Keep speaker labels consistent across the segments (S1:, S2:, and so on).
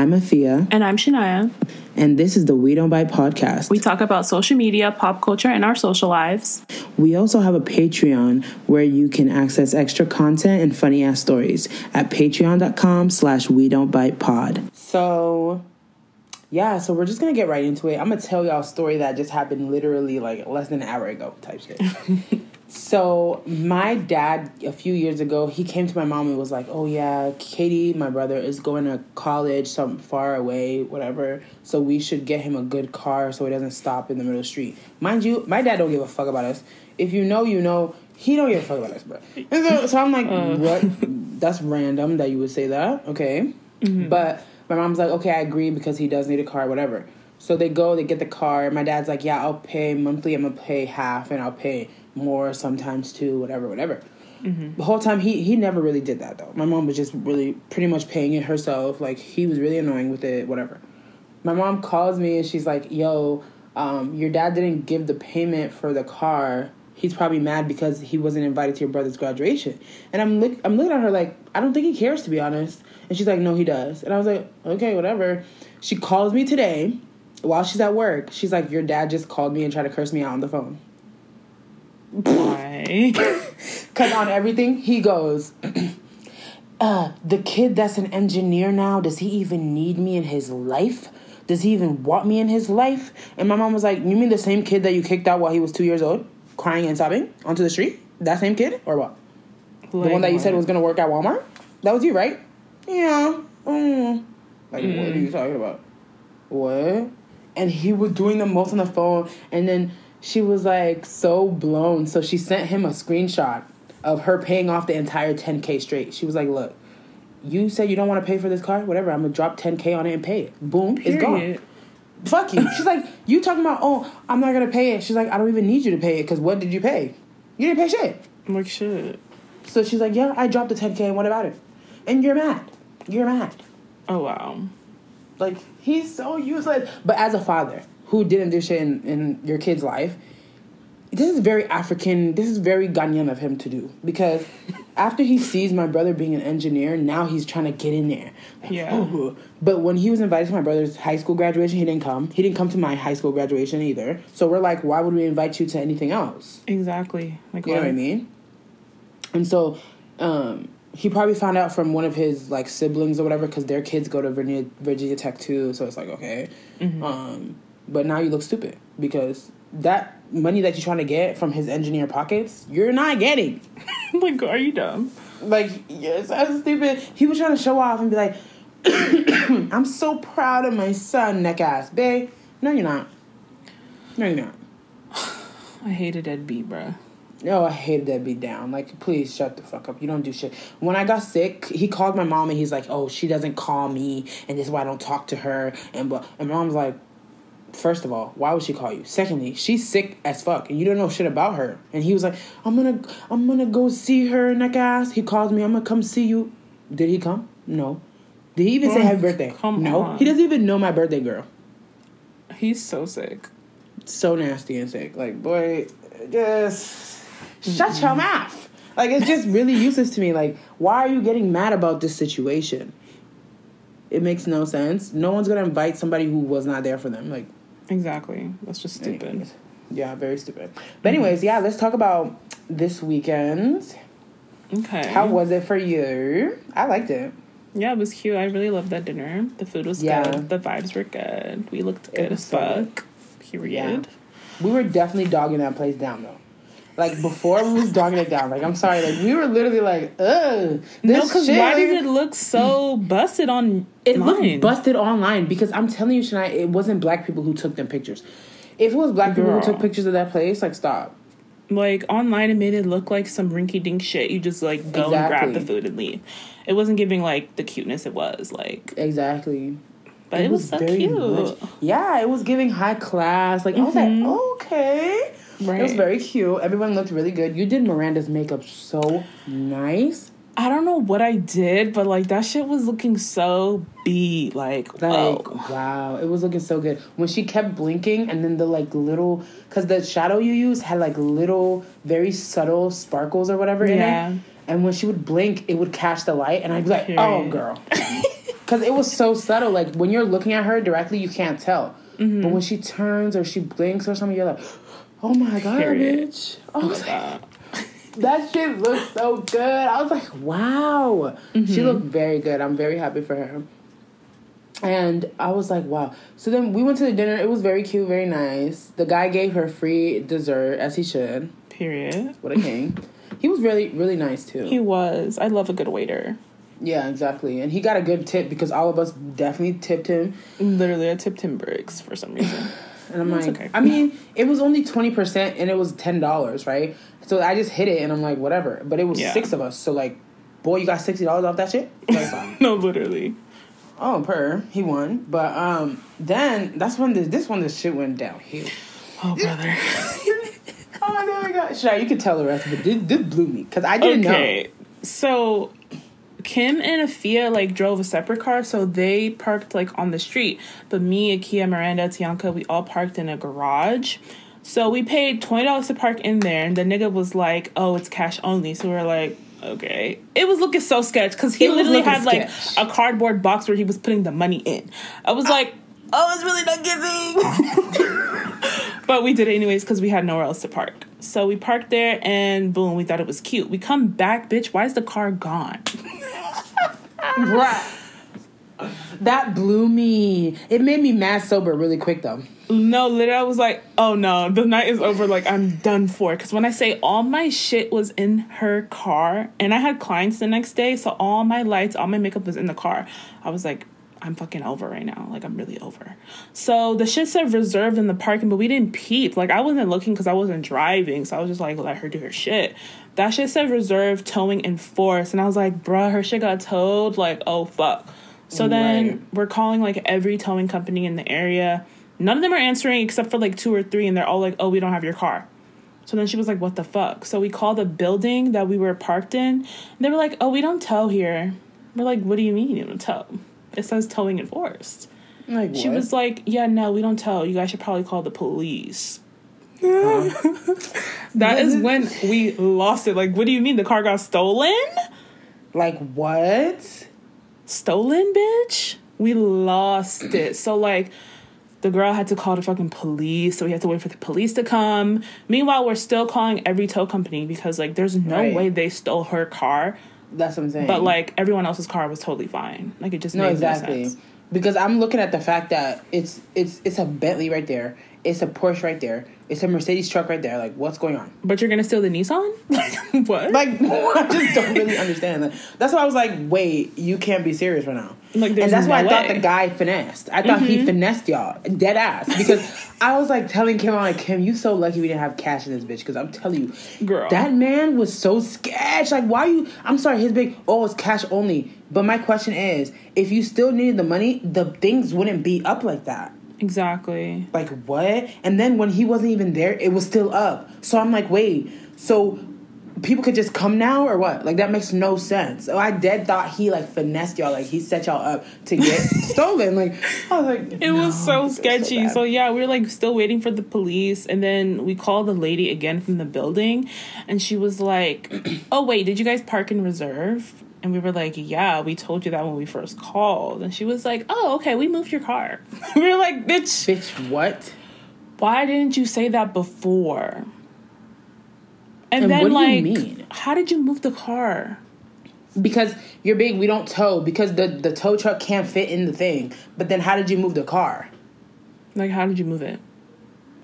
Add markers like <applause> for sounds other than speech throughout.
S1: I'm Afia.
S2: And I'm Shania.
S1: And this is the We Don't Bite podcast.
S2: We talk about social media, pop culture, and our social lives.
S1: We also have a Patreon where you can access extra content and funny ass stories at patreon.com slash we don't bite pod. So yeah, so we're just gonna get right into it. I'm gonna tell y'all a story that just happened literally like less than an hour ago type shit. <laughs> So my dad, a few years ago, he came to my mom and was like, "Oh yeah, Katie, my brother is going to college, some far away, whatever. So we should get him a good car so he doesn't stop in the middle of the street." Mind you, my dad don't give a fuck about us. If you know, you know. He don't give a fuck about us, bro. And so, so I'm like, uh. "What? That's random that you would say that, okay?" Mm-hmm. But my mom's like, "Okay, I agree because he does need a car, whatever." So they go, they get the car. My dad's like, "Yeah, I'll pay monthly. I'm gonna pay half, and I'll pay." More, sometimes two, whatever, whatever. Mm-hmm. The whole time he he never really did that though. My mom was just really pretty much paying it herself. Like he was really annoying with it, whatever. My mom calls me and she's like, "Yo, um, your dad didn't give the payment for the car. He's probably mad because he wasn't invited to your brother's graduation." And I'm look I'm looking at her like, "I don't think he cares to be honest." And she's like, "No, he does." And I was like, "Okay, whatever." She calls me today while she's at work. She's like, "Your dad just called me and tried to curse me out on the phone." Why? <laughs> Because on everything, he goes, <clears throat> uh, the kid that's an engineer now, does he even need me in his life? Does he even want me in his life? And my mom was like, You mean the same kid that you kicked out while he was two years old, crying and sobbing onto the street? That same kid? Or what? Like the one that you said was going to work at Walmart? That was you, right? Yeah. Mm. Like, mm. what are you mm. talking about? What? And he was doing the most on the phone, and then she was like so blown. So she sent him a screenshot of her paying off the entire 10K straight. She was like, look, you said you don't want to pay for this car? Whatever, I'm gonna drop 10K on it and pay it. Boom, Period. it's gone. Fuck you. She's like, you talking about, oh, I'm not gonna pay it. She's like, I don't even need you to pay it because what did you pay? You didn't pay shit.
S2: I'm Like shit.
S1: So she's like, yeah, I dropped the 10K and what about it? And you're mad. You're mad.
S2: Oh, wow.
S1: Like, he's so useless. But as a father, who didn't do shit in, in your kid's life. This is very African. This is very Ghanaian of him to do because <laughs> after he sees my brother being an engineer, now he's trying to get in there. yeah. Ooh. But when he was invited to my brother's high school graduation, he didn't come. He didn't come to my high school graduation either. So we're like, why would we invite you to anything else?
S2: Exactly.
S1: Like you know what I mean? And so, um, he probably found out from one of his like siblings or whatever because their kids go to Virginia, Virginia Tech too. So it's like okay. Mm-hmm. Um, but now you look stupid because that money that you're trying to get from his engineer pockets, you're not getting. <laughs>
S2: like, are you dumb?
S1: Like, yes, that's stupid. He was trying to show off and be like, <coughs> I'm so proud of my son, neck ass, babe. No, you're not. No, you're not. <sighs>
S2: I hated Ed B, bruh.
S1: No, oh, I hated that beat down. Like, please shut the fuck up. You don't do shit. When I got sick, he called my mom and he's like, "Oh, she doesn't call me, and this is why I don't talk to her." And but and mom's like, First of all, why would she call you? Secondly, she's sick as fuck and you don't know shit about her. And he was like, I'm gonna I'm gonna go see her neck ass. He calls me, I'm gonna come see you. Did he come? No. Did he even say happy birthday? Come no. On. He doesn't even know my birthday girl.
S2: He's so sick.
S1: So nasty and sick. Like, boy, just mm-hmm. shut your mouth. Like it's just really useless to me. Like, why are you getting mad about this situation? It makes no sense. No one's gonna invite somebody who was not there for them. Like
S2: Exactly. That's just stupid.
S1: Anyways. Yeah, very stupid. But mm-hmm. anyways, yeah, let's talk about this weekend. Okay. How was it for you? I liked it.
S2: Yeah, it was cute. I really loved that dinner. The food was yeah. good. The vibes were good. We looked good as fuck. Period.
S1: Yeah. We were definitely dogging that place down though. Like before we was dogging it down. Like I'm sorry, like we were literally like, ugh.
S2: No, because why did it look so busted on?
S1: It looked busted online because I'm telling you, Shania, it wasn't black people who took them pictures. If it was black Girl. people who took pictures of that place, like stop.
S2: Like online, it made it look like some rinky dink shit. You just like go exactly. and grab the food and leave. It wasn't giving like the cuteness it was like
S1: exactly.
S2: But it, it was, was, so cute. Much,
S1: yeah, it was giving high class. Like mm-hmm. I was like, mm-hmm. okay. Right. It was very cute. Everyone looked really good. You did Miranda's makeup so nice.
S2: I don't know what I did, but like that shit was looking so beat. Like, like
S1: oh. wow, it was looking so good. When she kept blinking, and then the like little, because the shadow you used had like little, very subtle sparkles or whatever yeah. in it. And when she would blink, it would catch the light, and I'd be like, oh, Period. "Oh, girl, <laughs> because it was so subtle. Like when you're looking at her directly, you can't tell. Mm-hmm. But when she turns or she blinks or something, you're like, oh my god, Period. bitch. Oh, like, <laughs> that shit looks so good. I was like, wow. Mm-hmm. She looked very good. I'm very happy for her. And I was like, wow. So then we went to the dinner. It was very cute, very nice. The guy gave her free dessert, as he should.
S2: Period.
S1: What a king. <laughs> he was really, really nice too.
S2: He was. I love a good waiter.
S1: Yeah, exactly. And he got a good tip because all of us definitely tipped him.
S2: Literally, I tipped him bricks for some reason. <laughs>
S1: and I'm like, okay. I mean, it was only 20% and it was $10, right? So I just hit it and I'm like, whatever. But it was yeah. six of us. So, like, boy, you got $60 off that shit? <laughs>
S2: no, literally.
S1: Oh, per. He won. But um then that's when this this one this shit went downhill.
S2: Oh, brother. <laughs>
S1: oh, my God. Sure, you can tell the rest, but this, this blew me because I didn't know okay. know.
S2: So Kim and Afia like drove a separate car, so they parked like on the street. But me, Akia, Miranda, Tianka, we all parked in a garage. So we paid twenty dollars to park in there, and the nigga was like, "Oh, it's cash only." So we are like, "Okay." It was looking so sketch because he literally had like a cardboard box where he was putting the money in. I was like, "Oh, it's really not giving." <laughs> but we did it anyways because we had nowhere else to park. So we parked there, and boom, we thought it was cute. We come back, bitch. Why is the car gone? <laughs>
S1: right. That blew me. It made me mad sober really quick though.
S2: No, literally, I was like, oh no, the night is over. Like, I'm done for. Because when I say all my shit was in her car, and I had clients the next day, so all my lights, all my makeup was in the car, I was like, I'm fucking over right now. Like, I'm really over. So the shit said reserved in the parking, but we didn't peep. Like, I wasn't looking because I wasn't driving. So I was just like, let her do her shit. That shit said reserved, towing, and force. And I was like, bruh, her shit got towed. Like, oh, fuck. So then we're calling like every towing company in the area. None of them are answering except for like two or three, and they're all like, oh, we don't have your car. So then she was like, what the fuck? So we called the building that we were parked in. they were like, oh, we don't tow here. We're like, what do you mean you don't tow? It says towing enforced. Like she was like, yeah, no, we don't tow. You guys should probably call the police. Huh? that is <laughs> when we lost it. Like, what do you mean the car got stolen?
S1: Like what?
S2: Stolen, bitch? We lost it. So like the girl had to call the fucking police, so we had to wait for the police to come. Meanwhile, we're still calling every tow company because like there's no right. way they stole her car.
S1: That's what I'm saying.
S2: But like everyone else's car was totally fine. Like it just no exactly. No
S1: because I'm looking at the fact that it's it's it's a Bentley right there. It's a Porsche right there. It's a Mercedes truck right there. Like, what's going on?
S2: But you're gonna steal the Nissan? Like, <laughs> what?
S1: Like, <laughs> I just don't really understand that. That's why I was like, wait, you can't be serious right now. Like, and that's no why I thought the guy finessed. I thought mm-hmm. he finessed y'all, dead ass. Because <laughs> I was like telling Kim, I'm like, Kim, you so lucky we didn't have cash in this bitch. Because I'm telling you, girl, that man was so sketch. Like, why you? I'm sorry, his big oh, it's cash only. But my question is, if you still needed the money, the things wouldn't be up like that.
S2: Exactly.
S1: Like what? And then when he wasn't even there, it was still up. So I'm like, wait, so people could just come now or what? Like that makes no sense. Oh, I dead thought he like finessed y'all, like he set y'all up to get <laughs> stolen. Like I was like,
S2: it no, was so sketchy. So, so, yeah, we were like still waiting for the police, and then we called the lady again from the building, and she was like, <clears throat> "Oh wait, did you guys park in reserve?" And we were like, Yeah, we told you that when we first called. And she was like, Oh, okay, we moved your car. <laughs> we were like, Bitch.
S1: Bitch, what?
S2: Why didn't you say that before? And, and then, like, how did you move the car?
S1: Because you're big, we don't tow. Because the, the tow truck can't fit in the thing. But then, how did you move the car?
S2: Like, how did you move it?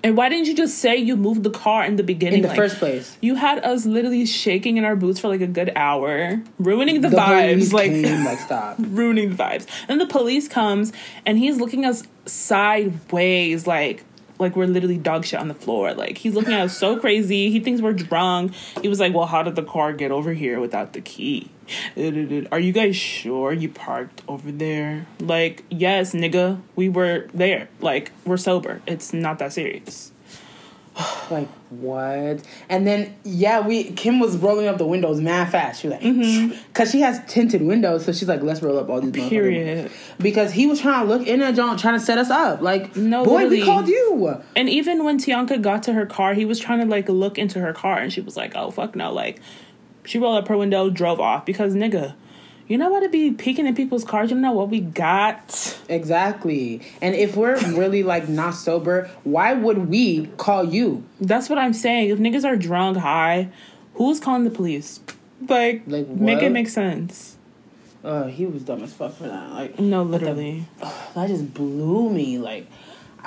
S2: And why didn't you just say you moved the car in the beginning?
S1: In the like, first place.
S2: You had us literally shaking in our boots for like a good hour, ruining the, the vibes. Like, came, like <laughs> stop. ruining the vibes. And the police comes and he's looking us sideways, like like we're literally dog shit on the floor. Like he's looking at us so crazy. He thinks we're drunk. He was like, "Well, how did the car get over here without the key? Are you guys sure you parked over there?" Like, yes, nigga, we were there. Like, we're sober. It's not that serious. <sighs>
S1: like what? And then yeah, we Kim was rolling up the windows mad fast. She was like, mm-hmm. <sniffs> cause she has tinted windows, so she's like, let's roll up all these. Period. Because he was trying to look in at John, trying to set us up. Like, no, boy, literally. we called you.
S2: And even when Tianka got to her car, he was trying to like look into her car, and she was like, oh fuck no, like. She rolled up her window, drove off because nigga, You know what to be peeking in people's cars. You know what we got.
S1: Exactly. And if we're really like not sober, why would we call you?
S2: That's what I'm saying. If niggas are drunk, high, who's calling the police? Like,
S1: Like,
S2: make it make sense.
S1: Uh, he was dumb as fuck for that. Like
S2: No, literally. <sighs>
S1: that just blew me. Like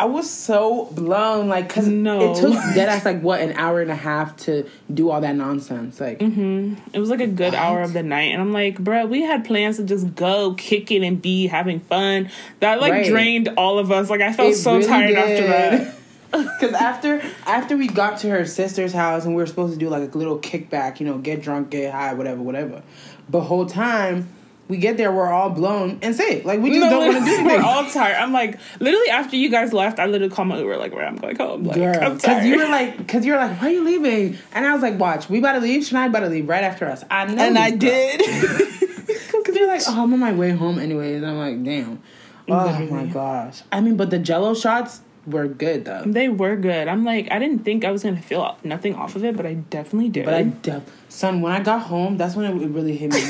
S1: I was so blown. Like cause
S2: No.
S1: it took dead ass like what an hour and a half to do all that nonsense. Like mm-hmm.
S2: It was like a good hour of the night, and I'm like, bro, we had plans to just go kick it and be having fun. That like
S1: Right.
S2: drained all of us. Like I felt
S1: It
S2: so
S1: really
S2: tired after that. <laughs> <laughs>
S1: Because after after we got to her sister's house and we were supposed to do like a little kickback, you know, get drunk, get high, whatever, whatever. The whole time we get there, we're all blown and sick. Like we just
S2: No,
S1: don't want to <laughs> do anything.
S2: We're all tired. I'm like, literally after you guys left, I literally called my Uber like, where I'm going home. Like,
S1: Girl,
S2: I'm tired.
S1: you were like, because you were like, why are you leaving? And I was like, watch, we about to leave. Shania about to leave right after us. I know,
S2: and I did. <laughs> <laughs>
S1: Because you're like, oh, I'm on my way home anyways. I'm like, damn. Oh my gosh. I mean, but the Jello shots were good though.
S2: they were good. I'm like, I didn't think I was gonna feel nothing off of it, but I definitely did.
S1: But I, def- son, when I got home, that's when it, really hit me.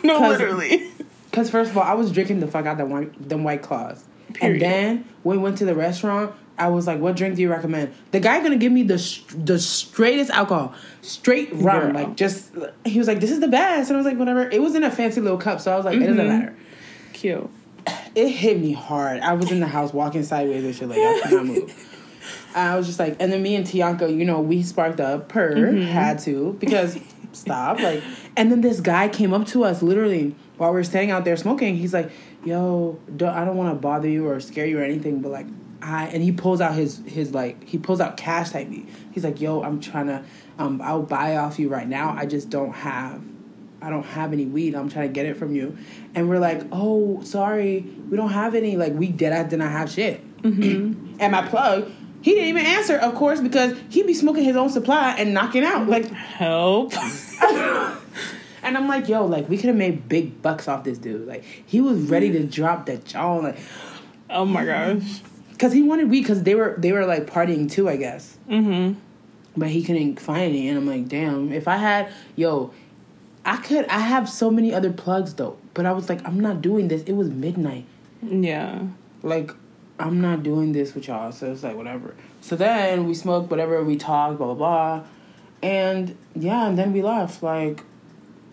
S1: <laughs>
S2: no,
S1: 'cause-
S2: literally. <laughs>
S1: Because first of all, I was drinking the fuck out of the white, them white claws,
S2: Period.
S1: and then when we went to the restaurant, I was like, "What drink do you recommend?" The guy gonna give me the sh- the straightest alcohol, straight rum,
S2: Girl.
S1: like just. He was like, "This is the best," and I was like, "Whatever." It was in a fancy little cup, so I was like, "It doesn't
S2: Mhm.
S1: matter."
S2: Cute.
S1: It hit me hard. I was in the house walking sideways and shit, like I could not move. I was just like, and then me and Tianka, you know, we sparked up. Per
S2: Mm-hmm.
S1: had to because stop like, <laughs> and then this guy came up to us literally while we were standing out there smoking. He's like, "Yo, don't, I don't want to bother you or scare you or anything, but like, I." And he pulls out his his like he pulls out cash type me. He's like, "Yo, I'm trying to, um, I'll buy off you right now. I just don't have." I don't have any weed. I'm trying to get it from you. And we're like, oh, sorry, we don't have any. Like, we did, I did not have shit.
S2: Mm-hmm. <clears throat>
S1: and my plug, he didn't even answer, of course, because he'd be smoking his own supply and knocking out. Like,
S2: Help. <laughs> <laughs>
S1: and I'm like, yo, like, we could have made big bucks off this dude. Like, he was ready to drop the jaw. Like,
S2: oh my gosh.
S1: because he wanted weed because they were, they were like partying too, I guess.
S2: Mm-hmm.
S1: but he couldn't find any and i'm like damn if i had yo i could i have so many other plugs though but i was like i'm not doing this it was midnight
S2: Yeah.
S1: like i'm not doing this with y'all so it's like whatever so then we smoked whatever we talked blah blah blah and yeah and then we left like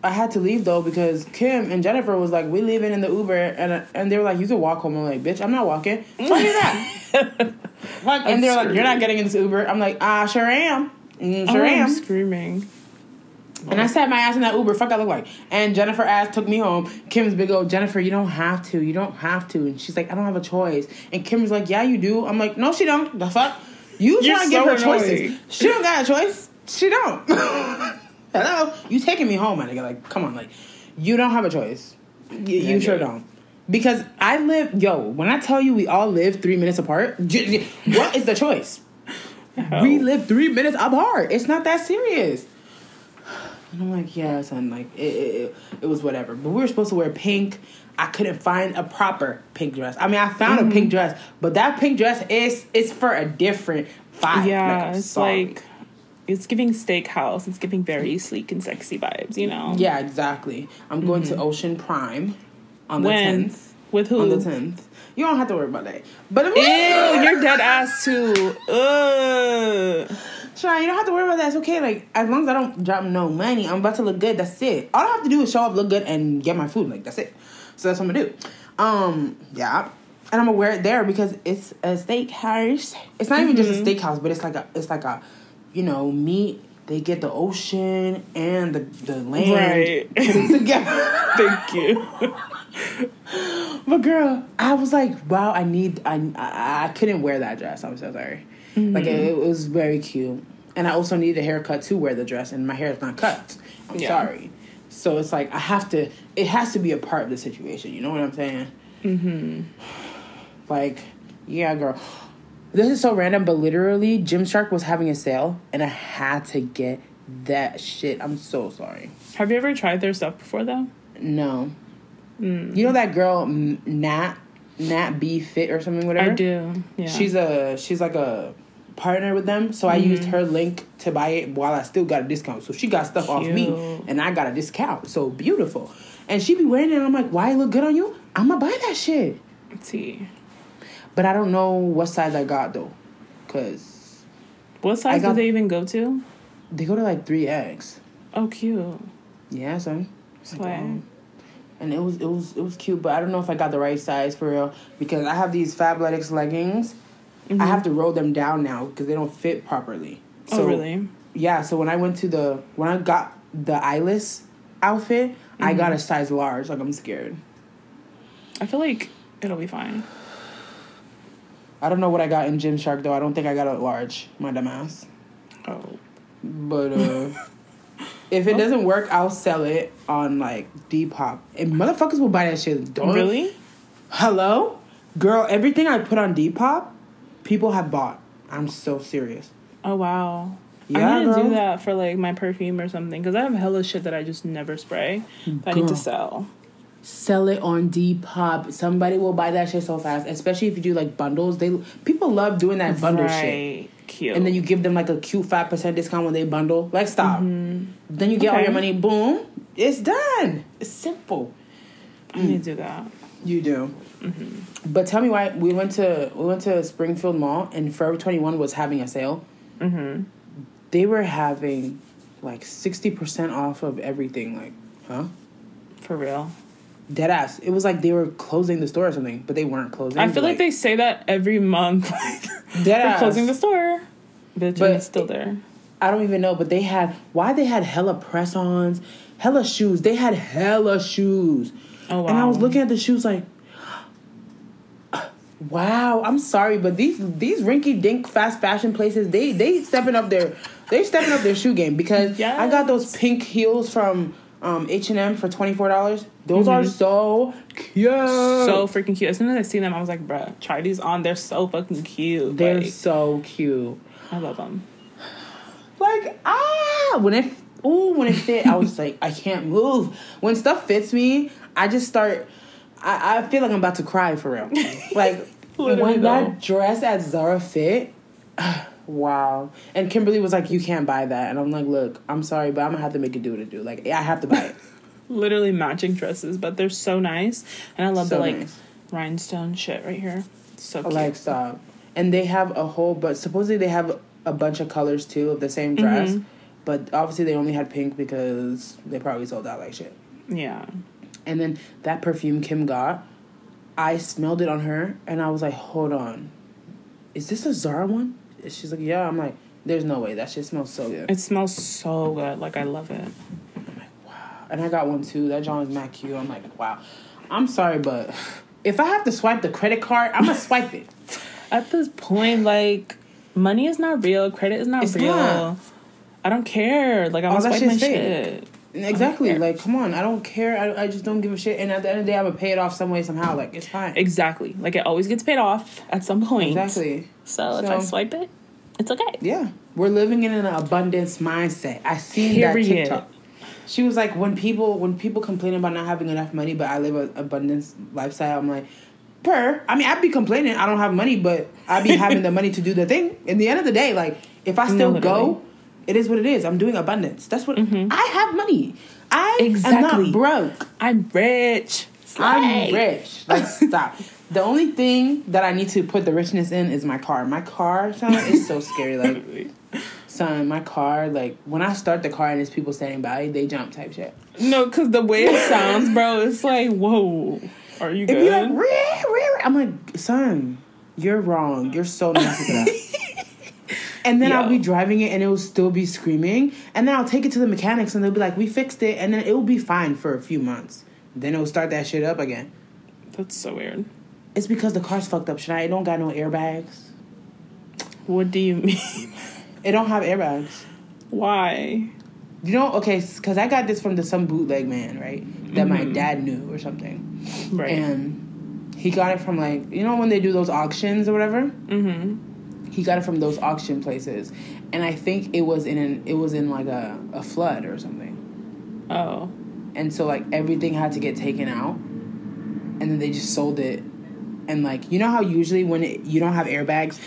S1: I had to leave though because Kim and Jennifer was like, "We leaving in the Uber," and and they were like, "You can walk home." I'm like, "Bitch, I'm not walking." Fuck you that. like, <laughs> and they're like, "You're not getting in this Uber." I'm like, "I sure am. Mm, sure
S2: oh,
S1: am."
S2: I'm screaming.
S1: And I sat my ass in that Uber. Fuck, I look like. And Jennifer ass took me home. Kim's big old Jennifer. You don't have to. You don't have to. And she's like, I don't have a choice. And Kim was like, Yeah, you do. I'm like, No, she don't. The fuck. You
S2: You're
S1: trying to give
S2: so
S1: her choices.
S2: annoying.
S1: She don't got a choice. She don't. <laughs> Hello, you taking me home, my nigga? Like, come on, like, you don't have a choice. You, you
S2: Yeah,
S1: sure
S2: yeah.
S1: don't. Because I live, yo. When I tell you we all live three minutes apart, <laughs> what is the choice? We live three minutes apart. It's not that serious. And I'm like, yeah, son, like it, it, it, was whatever. But we were supposed to wear pink. I couldn't find a proper pink dress. I mean, I found
S2: Mm-hmm.
S1: a pink dress, but that pink dress is is for a different vibe.
S2: Yeah,
S1: Like,
S2: it's
S1: sorry.
S2: like it's giving steakhouse. It's giving very sleek and sexy vibes. You know.
S1: yeah, exactly. I'm going to Ocean Prime on the
S2: Mm-hmm. When?
S1: tenth.
S2: With who?
S1: On the tenth. You don't have to worry about that. But
S2: Ew, you're <laughs> dead ass too. Ugh.
S1: Sure, you don't have to worry about that. It's okay. Like as long as I don't drop no money, I'm about to look good. That's it. All I have to do is show up, look good, and get my food. Like that's it. So that's what I'm gonna do. Um, yeah, and I'm gonna wear it there because it's a steakhouse. It's not even just a steakhouse, but it's like a it's like a you know meat. They get the ocean and the the land
S2: Right. <laughs>
S1: together. <laughs>
S2: Thank you.
S1: But girl, I was like, wow, I need, I, I, I couldn't wear that dress. I'm so sorry. Like it, it was very cute, and I also need a haircut to wear the dress, and my hair is not cut. I'm
S2: Yeah.
S1: sorry. So it's like I have to. It has to be a part of the situation. You know what I'm saying? Mm-hmm. Like, yeah, girl. This is so random, but literally, Gymshark was having a sale, and I had to get that shit. I'm so sorry.
S2: Have you ever tried their stuff before though?
S1: No.
S2: Mm.
S1: You know that girl Nat Nat B Fit or something whatever.
S2: I do. Yeah.
S1: She's a she's like a partner with them, so I used her link to buy it while I still got a discount. So she got stuff off me, and I got a discount. So beautiful. And she be wearing it, and I'm like, why it look good on you? I'm gonna buy that shit.
S2: Let's see.
S1: But I don't know what size I got though, cause
S2: What size
S1: got-
S2: do they even go to?
S1: they go to like three X.
S2: Oh, cute.
S1: Yeah, son.
S2: Swag.
S1: Um, and it was it was it was cute, but I don't know if I got the right size for real because I have these Fabletics leggings. I have to roll them down now because they don't fit properly.
S2: oh, really?
S1: Yeah. So when I went to the when I got the eyeless outfit, I got a size large. Like I'm scared.
S2: I feel like it'll be fine.
S1: I don't know what I got in Gymshark though. I don't think I got a large. My dumbass.
S2: Oh.
S1: But uh, <laughs> if it doesn't work, I'll sell it on like Depop. And motherfuckers will buy that shit. Don't
S2: Really?
S1: Hello, girl. Everything I put on Depop, people have bought. I'm so serious.
S2: Oh, wow.
S1: Yeah,
S2: I need to
S1: girl.
S2: do that for like my perfume or something because I have hella shit that I just never spray. that I need to sell.
S1: Sell it on Depop. Somebody will buy that shit so fast. Especially if you do like bundles. They people love doing that bundle shit.
S2: Cute.
S1: And then you give them like a cute five percent discount when they bundle. Like stop. Mm-hmm. Then you get all your money. Boom. It's done. It's simple.
S2: I need to mm. do that.
S1: You do. But tell me why we went to we went to Springfield Mall and Forever Twenty One was having a sale.
S2: Mm-hmm.
S1: They were having like sixty percent off of everything. Like, huh?
S2: For real.
S1: Dead ass. It was like they were closing the store or something, but they weren't closing.
S2: I feel like,
S1: But,
S2: they say that every month. <laughs>
S1: dead
S2: They're
S1: ass.
S2: closing the store. Bitch,
S1: But
S2: it's still there.
S1: I don't even know, but they had why they had hella press-ons, hella shoes. They had hella shoes.
S2: Oh wow.
S1: And I was looking at the shoes like, wow. I'm sorry, but these these rinky dink fast fashion places they they stepping up their they stepping up their shoe game because I got those pink heels from um, H and M for twenty four dollars. Those are so cute.
S2: Mm-hmm. so freaking cute. As soon as I see them, I was like, bruh, try these on. They're so fucking cute.
S1: they're
S2: like,
S1: so cute.
S2: I love them.
S1: Like ah, when it ooh when it fit, I was like I can't move. When stuff fits me, I just start. I, I feel like I'm about to cry for real. Like <laughs> when
S2: though.
S1: that dress at Zara fit. <sighs> Wow. And Kimberly was like, You can't buy that. And I'm like, Look, I'm sorry, but I'm gonna have to make it do what it do. Like, I have to buy it. <laughs>
S2: Literally matching dresses, but they're so nice. And I love
S1: So
S2: the like
S1: nice.
S2: rhinestone shit right here. So cute.
S1: like, stop. And they have a whole, but supposedly they have a bunch of colors too of the same dress.
S2: Mhm.
S1: But obviously they only had pink because they probably sold out like shit.
S2: yeah.
S1: And then that perfume Kim got, I smelled it on her and I was like, hold on. Is this a Zara one? And She's like, yeah. I'm like, there's no way. That shit smells so good.
S2: It smells so good. Like I love it. I'm like, wow.
S1: And I got one too. That John is mad cute. I'm like, wow. I'm sorry, but if I have to swipe the credit card, I'm gonna <laughs> swipe it.
S2: At this point, like money is not real, credit is not
S1: It's
S2: real.
S1: not.
S2: I don't care. Like I'm
S1: All
S2: gonna swipe my
S1: fake.
S2: shit.
S1: Exactly. Like, come on. I don't care. I, I just don't give a shit. And at the end of the day, I'm gonna pay it off some way, somehow. Like, it's fine.
S2: Exactly. Like it always gets paid off at some point.
S1: Exactly.
S2: So, if I swipe it, it's okay.
S1: Yeah. We're living in an abundance mindset. I seen that TikTok. She was like, when people when people complain about not having enough money, but I live an abundance lifestyle, I'm like, per. I mean, I'd be complaining I don't have money, but I'd be <laughs> having the money to do the thing. In the end of the day, like, if I still
S2: No,
S1: go. It is what it is. I'm doing abundance. That's what mm-hmm. I have money. I am
S2: Exactly.
S1: not broke.
S2: I'm rich.
S1: I'm rich. Like <laughs> stop. The only thing that I need to put the richness in is my car. My car, son, is so scary. Like, <laughs> son, my car, like when I start the car and there's people standing by, they jump type shit.
S2: No, because the way it sounds, bro, it's like, whoa. Are you
S1: If you're like,
S2: good?
S1: "Ree, ree, ree," I'm like, son, you're wrong. You're so nasty for that. <laughs> And then I'll be driving it and it will still be screaming. And then I'll take it to the mechanics and they'll be like, we fixed it. And then it will be fine for a few months. Then it will start that shit up again.
S2: That's so weird.
S1: It's because the car's fucked up. I? It don't got no airbags.
S2: What do you mean? <laughs>
S1: It don't have airbags.
S2: Why?
S1: You know, okay, because I got this from the some bootleg man, right? That my dad knew or something,
S2: Right.
S1: and he got it from like you know when they do those auctions or whatever.
S2: mm-hmm.
S1: He got it from those auction places, and I think it was in an it was in like a, a flood or something,
S2: Oh.
S1: and so like everything had to get taken out, and then they just sold it, and like you know how usually when it, you don't have airbags,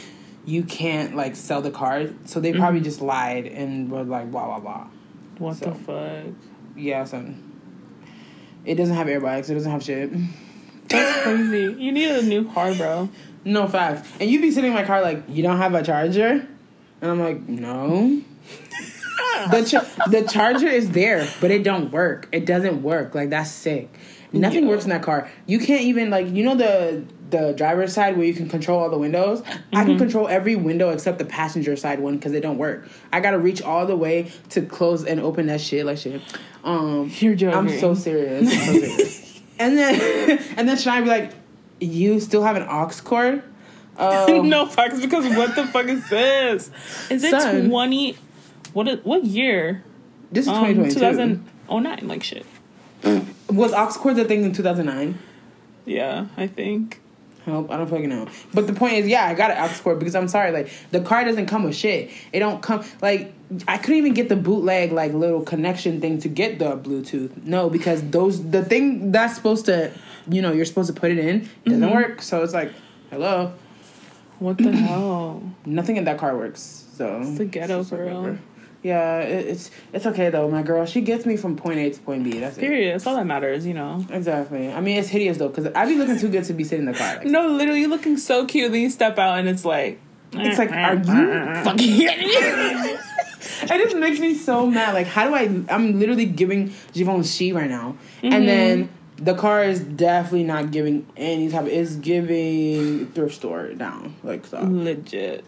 S1: you can't like sell the car. So they probably mm-hmm. just lied and were like blah blah blah.
S2: What
S1: So.
S2: the fuck?
S1: Yeah, son. It doesn't have airbags. It doesn't have shit.
S2: That's crazy. You need a new car, bro.
S1: No facts. And you'd be sitting in my car like, you don't have a charger? And I'm like, no. the cha- the charger is there, but it don't work. It doesn't work. Like that's sick. Nothing
S2: Yeah.
S1: works in that car. You can't even like you know the the driver's side where you can control all the windows. I can control every window except the passenger side one because they don't work. I gotta reach all the way to close and open that shit like shit. Um,
S2: You're joking.
S1: I'm so serious. I'm so serious. <laughs> and then <laughs> and then should I be like, you still have an aux cord? <laughs> Um,
S2: no facts because what the fuck is this? Is it
S1: Son.
S2: twenty? What? What year?
S1: This is
S2: Um,
S1: 2022.
S2: 2009, like shit.
S1: Was aux cords a thing in 2009?
S2: Yeah, I think.
S1: Help, I don't fucking know. But the point is, yeah, I got an aux cord because I'm sorry, like the car doesn't come with shit. It don't come like I couldn't even get the bootleg like little connection thing to get the Bluetooth. No, because those the thing that's supposed to, you know, you're supposed to put it in it doesn't
S2: Mm-hmm.
S1: work. So it's like, hello,
S2: What the <clears throat> hell?
S1: nothing in that car works. So
S2: It's the ghetto for real.
S1: Yeah, it, it's it's okay though. My girl, she gets me from point A to point B. That's it.
S2: Period. That's all that matters, you know.
S1: Exactly. I mean, it's hideous though, because I'd be looking too good to be sitting in the car. Like, <laughs>
S2: No, literally, you're looking so cute. Then you step out, and it's like,
S1: it's like, are you <laughs> fucking kidding me? <laughs> it just makes me so mad. Like, how do I? I'm literally giving Givenchy she right now, and then the car is definitely not giving any type. Of, it's giving thrift store down. Like, so.
S2: legit?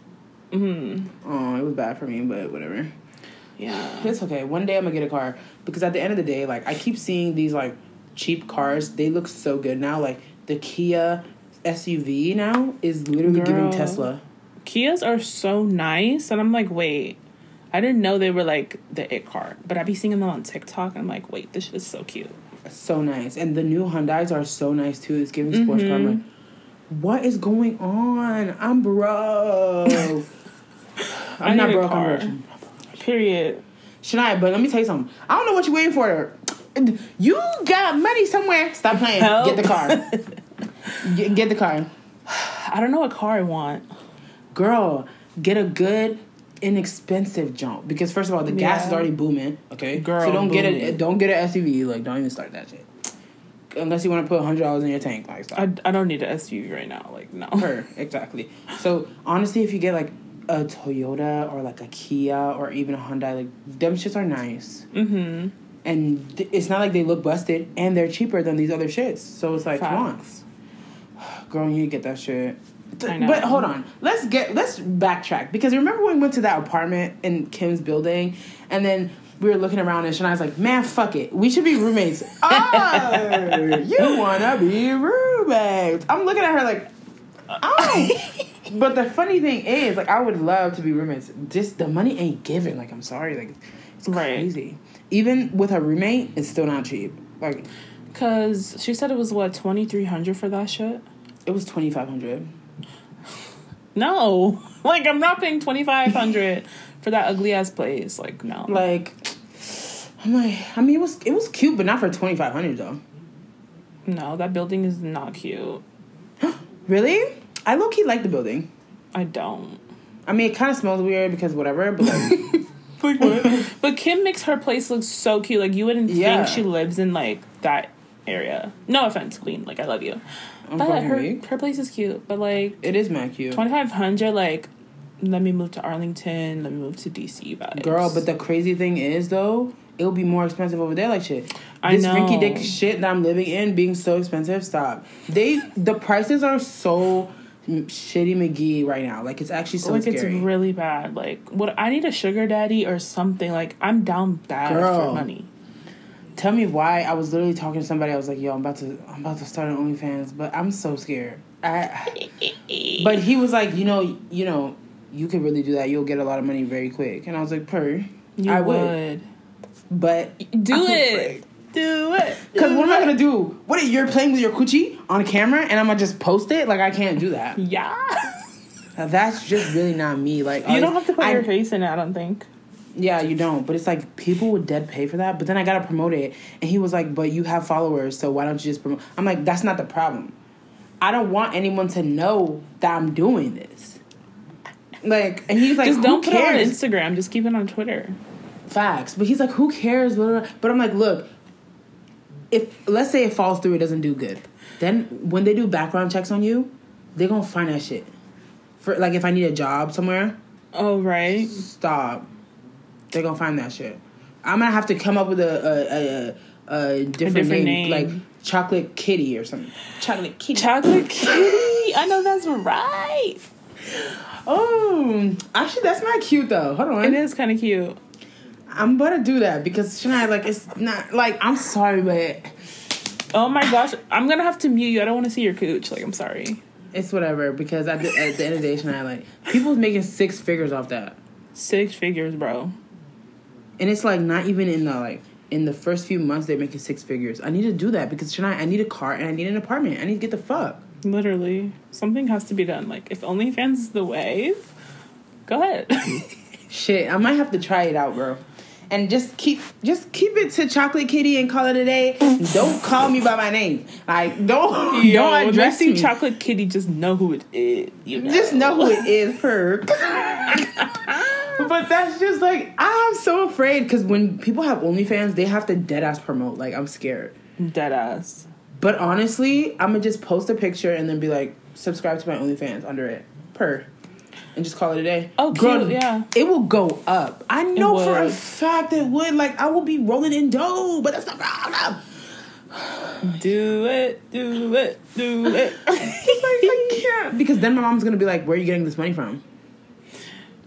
S2: Mm,
S1: Oh, it was bad for me, but whatever.
S2: yeah.
S1: It's okay. One day I'm gonna get a car because at the end of the day, like I keep seeing these like cheap cars. They look so good now. Like the Kia SUV now is literally giving Tesla.
S2: Kias are so nice, and I'm like, wait, I didn't know they were like the it car, but I be seeing them on TikTok, and I'm like, wait, this shit is so cute.
S1: So nice, and the new Hyundai's are so nice too. It's giving sports car. I'm mm-hmm. like, what is going on? I'm broke. <laughs> I'm not broke. I'm
S2: car.
S1: rich.
S2: Period.
S1: Shania, but let me tell you something. I don't know what you're waiting for. You got money somewhere. Stop playing.
S2: Help.
S1: Get the car. <laughs> get, get the car.
S2: I don't know what car I want.
S1: girl, get a good inexpensive jump because first of all, the gas is already booming. Okay,
S2: Girl,
S1: so don't get
S2: it.
S1: don't get an SUV. Like, don't even start that shit unless you want to put hundred dollars in your tank. Like, stop.
S2: I, I don't need an SUV right now. Like, no.
S1: Her exactly. So honestly, if you get like a Toyota or like a Kia or even a Hyundai, like them shits are nice.
S2: Mm-hmm.
S1: And th- it's not like they look busted, and they're cheaper than these other shits. So it's like, come on, girl, you need to get that shit. But hold on, let's get let's backtrack because remember when we went to that apartment in Kim's building, and then we were looking around and Shania's like, "Man, fuck it, we should be roommates." <laughs> oh, you wanna be roommates? I'm looking at her like, oh. <laughs> but the funny thing is, like, I would love to be roommates. Just the money ain't given. Like, I'm sorry, like, it's
S2: Right.
S1: crazy. Even with a roommate, it's still not cheap. Like,
S2: Cause she said it was what twenty three hundred for that shit.
S1: it was twenty five hundred.
S2: No, <laughs> like I'm not paying twenty five hundred for that ugly ass place. Like no,
S1: Like, I'm like, I mean, it was it was cute, but not for twenty five hundred though.
S2: no, that building is not cute. <gasps>
S1: Really? I low key like the building.
S2: I don't.
S1: I mean, it kind of smells weird because whatever, but like, <laughs>
S2: Like what? but Kim makes her place look so cute. Like you wouldn't
S1: Yeah.
S2: think she lives in like that area. No offense, Queen. Like I love you,
S1: I'm
S2: but her
S1: weak.
S2: her place is cute. But like
S1: It is mad cute,
S2: twenty five hundred, like let me move to Arlington. Let me move to DC. Vibes.
S1: girl. But the crazy thing is though, it'll be more expensive over there. Like shit.
S2: I
S1: this rinky
S2: dick
S1: shit that I'm living in being so expensive. Stop. They the prices are so shitty McGee right now. Like it's actually so
S2: like
S1: scary.
S2: it's really bad. Like what I need a sugar daddy or something. Like I'm down bad
S1: Girl.
S2: for money.
S1: Tell me why. I was literally talking to somebody. I was like, "Yo, I'm about to, I'm about to start an OnlyFans, but I'm so scared." I, <laughs> but he was like, "You know, you know, you could really do that. You'll get a lot of money very quick." And I was like, "Per,
S2: You
S1: I
S2: would.
S1: would, but
S2: do it.
S1: afraid.
S2: Do it.
S1: Because what am I gonna do? What you're playing with your coochie on camera, and I'm gonna just post it? Like I can't do that.
S2: Yeah. <laughs>
S1: That's just really not me. Like
S2: You don't have to put
S1: I-
S2: your face in it. I don't think.
S1: Yeah, you don't. But it's like people would dead pay for that. But then I gotta promote it, and he was like, "But you have followers, so why don't you just promote?" I'm like, "That's not the problem. I don't want anyone to know that I'm doing this. Like, and he's like,
S2: just don't put it on? Instagram. Just keep it on Twitter.
S1: Facts. But he's like, who cares? But I'm like, look, if let's say it falls through, it doesn't do good. Then when they do background checks on you, they're gonna find that shit. For like, if I need a job somewhere,
S2: Oh right.
S1: stop. They're gonna find that shit. I'm gonna have to come up with a a, a, a different,
S2: different
S1: name,
S2: name.
S1: like chocolate kitty or something. Chocolate kitty.
S2: Chocolate kitty. I know that's right.
S1: oh, actually, that's not cute though. Hold on.
S2: It is kind of cute.
S1: I'm about to do that because Shania, like, it's not like I'm sorry, but
S2: Oh my gosh, I'm gonna have to mute you. I don't want to see your cooch. Like, I'm sorry.
S1: it's whatever. Because at the, at the end of the day, Shania, like, people's making six figures off that,
S2: Six figures, bro.
S1: And it's like not even in the like in the first few months they're making six figures. I need to do that because tonight I need a car and I need an apartment. I need to get the fuck.
S2: Literally, something has to be done. Like, if OnlyFans is the wave, go ahead. <laughs>
S1: Shit, I might have to try it out, bro. And just keep just keep it to Chocolate Kitty and call it a day. Don't call me by my name. Like don't
S2: Yo,
S1: don't address
S2: see
S1: me.
S2: Chocolate Kitty, just know who it is. You know.
S1: Just know who it is, <laughs> her. <laughs> <laughs> but that's just like I'm so afraid because when people have OnlyFans, they have to dead ass promote. Like I'm scared.
S2: Dead ass.
S1: But honestly, I'm gonna just post a picture and then be like, subscribe to my OnlyFans under it, per, and just call it a day.
S2: Oh, cute, yeah.
S1: It will go up. I know for a fact it would. Like I will be rolling in dough, but that's not problem.
S2: Do it, do it, do it.
S1: like <laughs> I can't <laughs> because then my mom's gonna be like, "Where are you getting this money from?"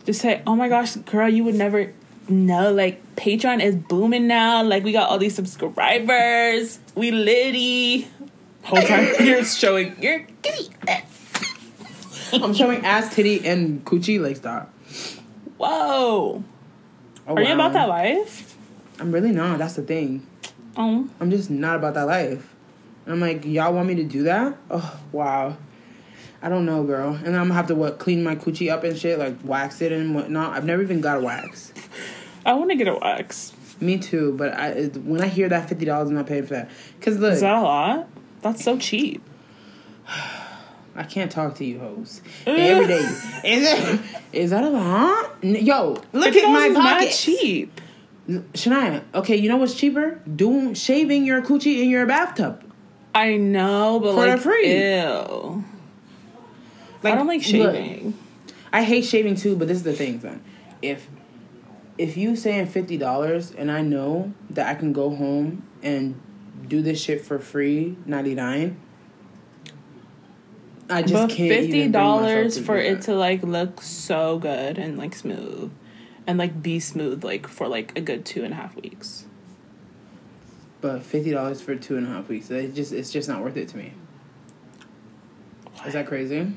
S2: Just say, oh my gosh, girl, you would never know. Like, Patreon is booming now. Like, we got all these subscribers. We litty. Whole time <laughs> you're showing your kitty.
S1: I'm showing ass, titty, and coochie. Like stop.
S2: Whoa.
S1: Oh,
S2: Are you about that life?
S1: I'm really not. That's the thing.
S2: Oh.
S1: I'm just not about that life. And I'm like, y'all want me to do that? Oh wow. I don't know, girl. And I'm gonna have to what clean my coochie up and shit, like wax it and whatnot. I've never even got a wax.
S2: I want to get a wax.
S1: Me too, but I when I hear that fifty dollars, I'm not paying for that. Cause look,
S2: Is that a lot? That's so cheap. <sighs>
S1: I can't talk to you, hoes every day. <laughs> Is it? Is that a lot? Yo, look at my
S2: $50 not
S1: pocket.
S2: cheap.
S1: Shania, okay, you know what's cheaper? Doing shaving your coochie in your bathtub.
S2: I know, but
S1: For
S2: like,
S1: free.
S2: ew.
S1: Like,
S2: I don't like
S1: look,
S2: shaving.
S1: I hate shaving too, but this is the thing, son. If if you saying fifty dollars and I know that I can go home and do this shit for free, ninety nine. I just
S2: but
S1: can't.
S2: Fifty dollars for it to like look so good and like smooth, and like be smooth like for like a good two and a half weeks.
S1: But fifty dollars for two and a half weeks, it's just it's just not worth it to me. Is that crazy?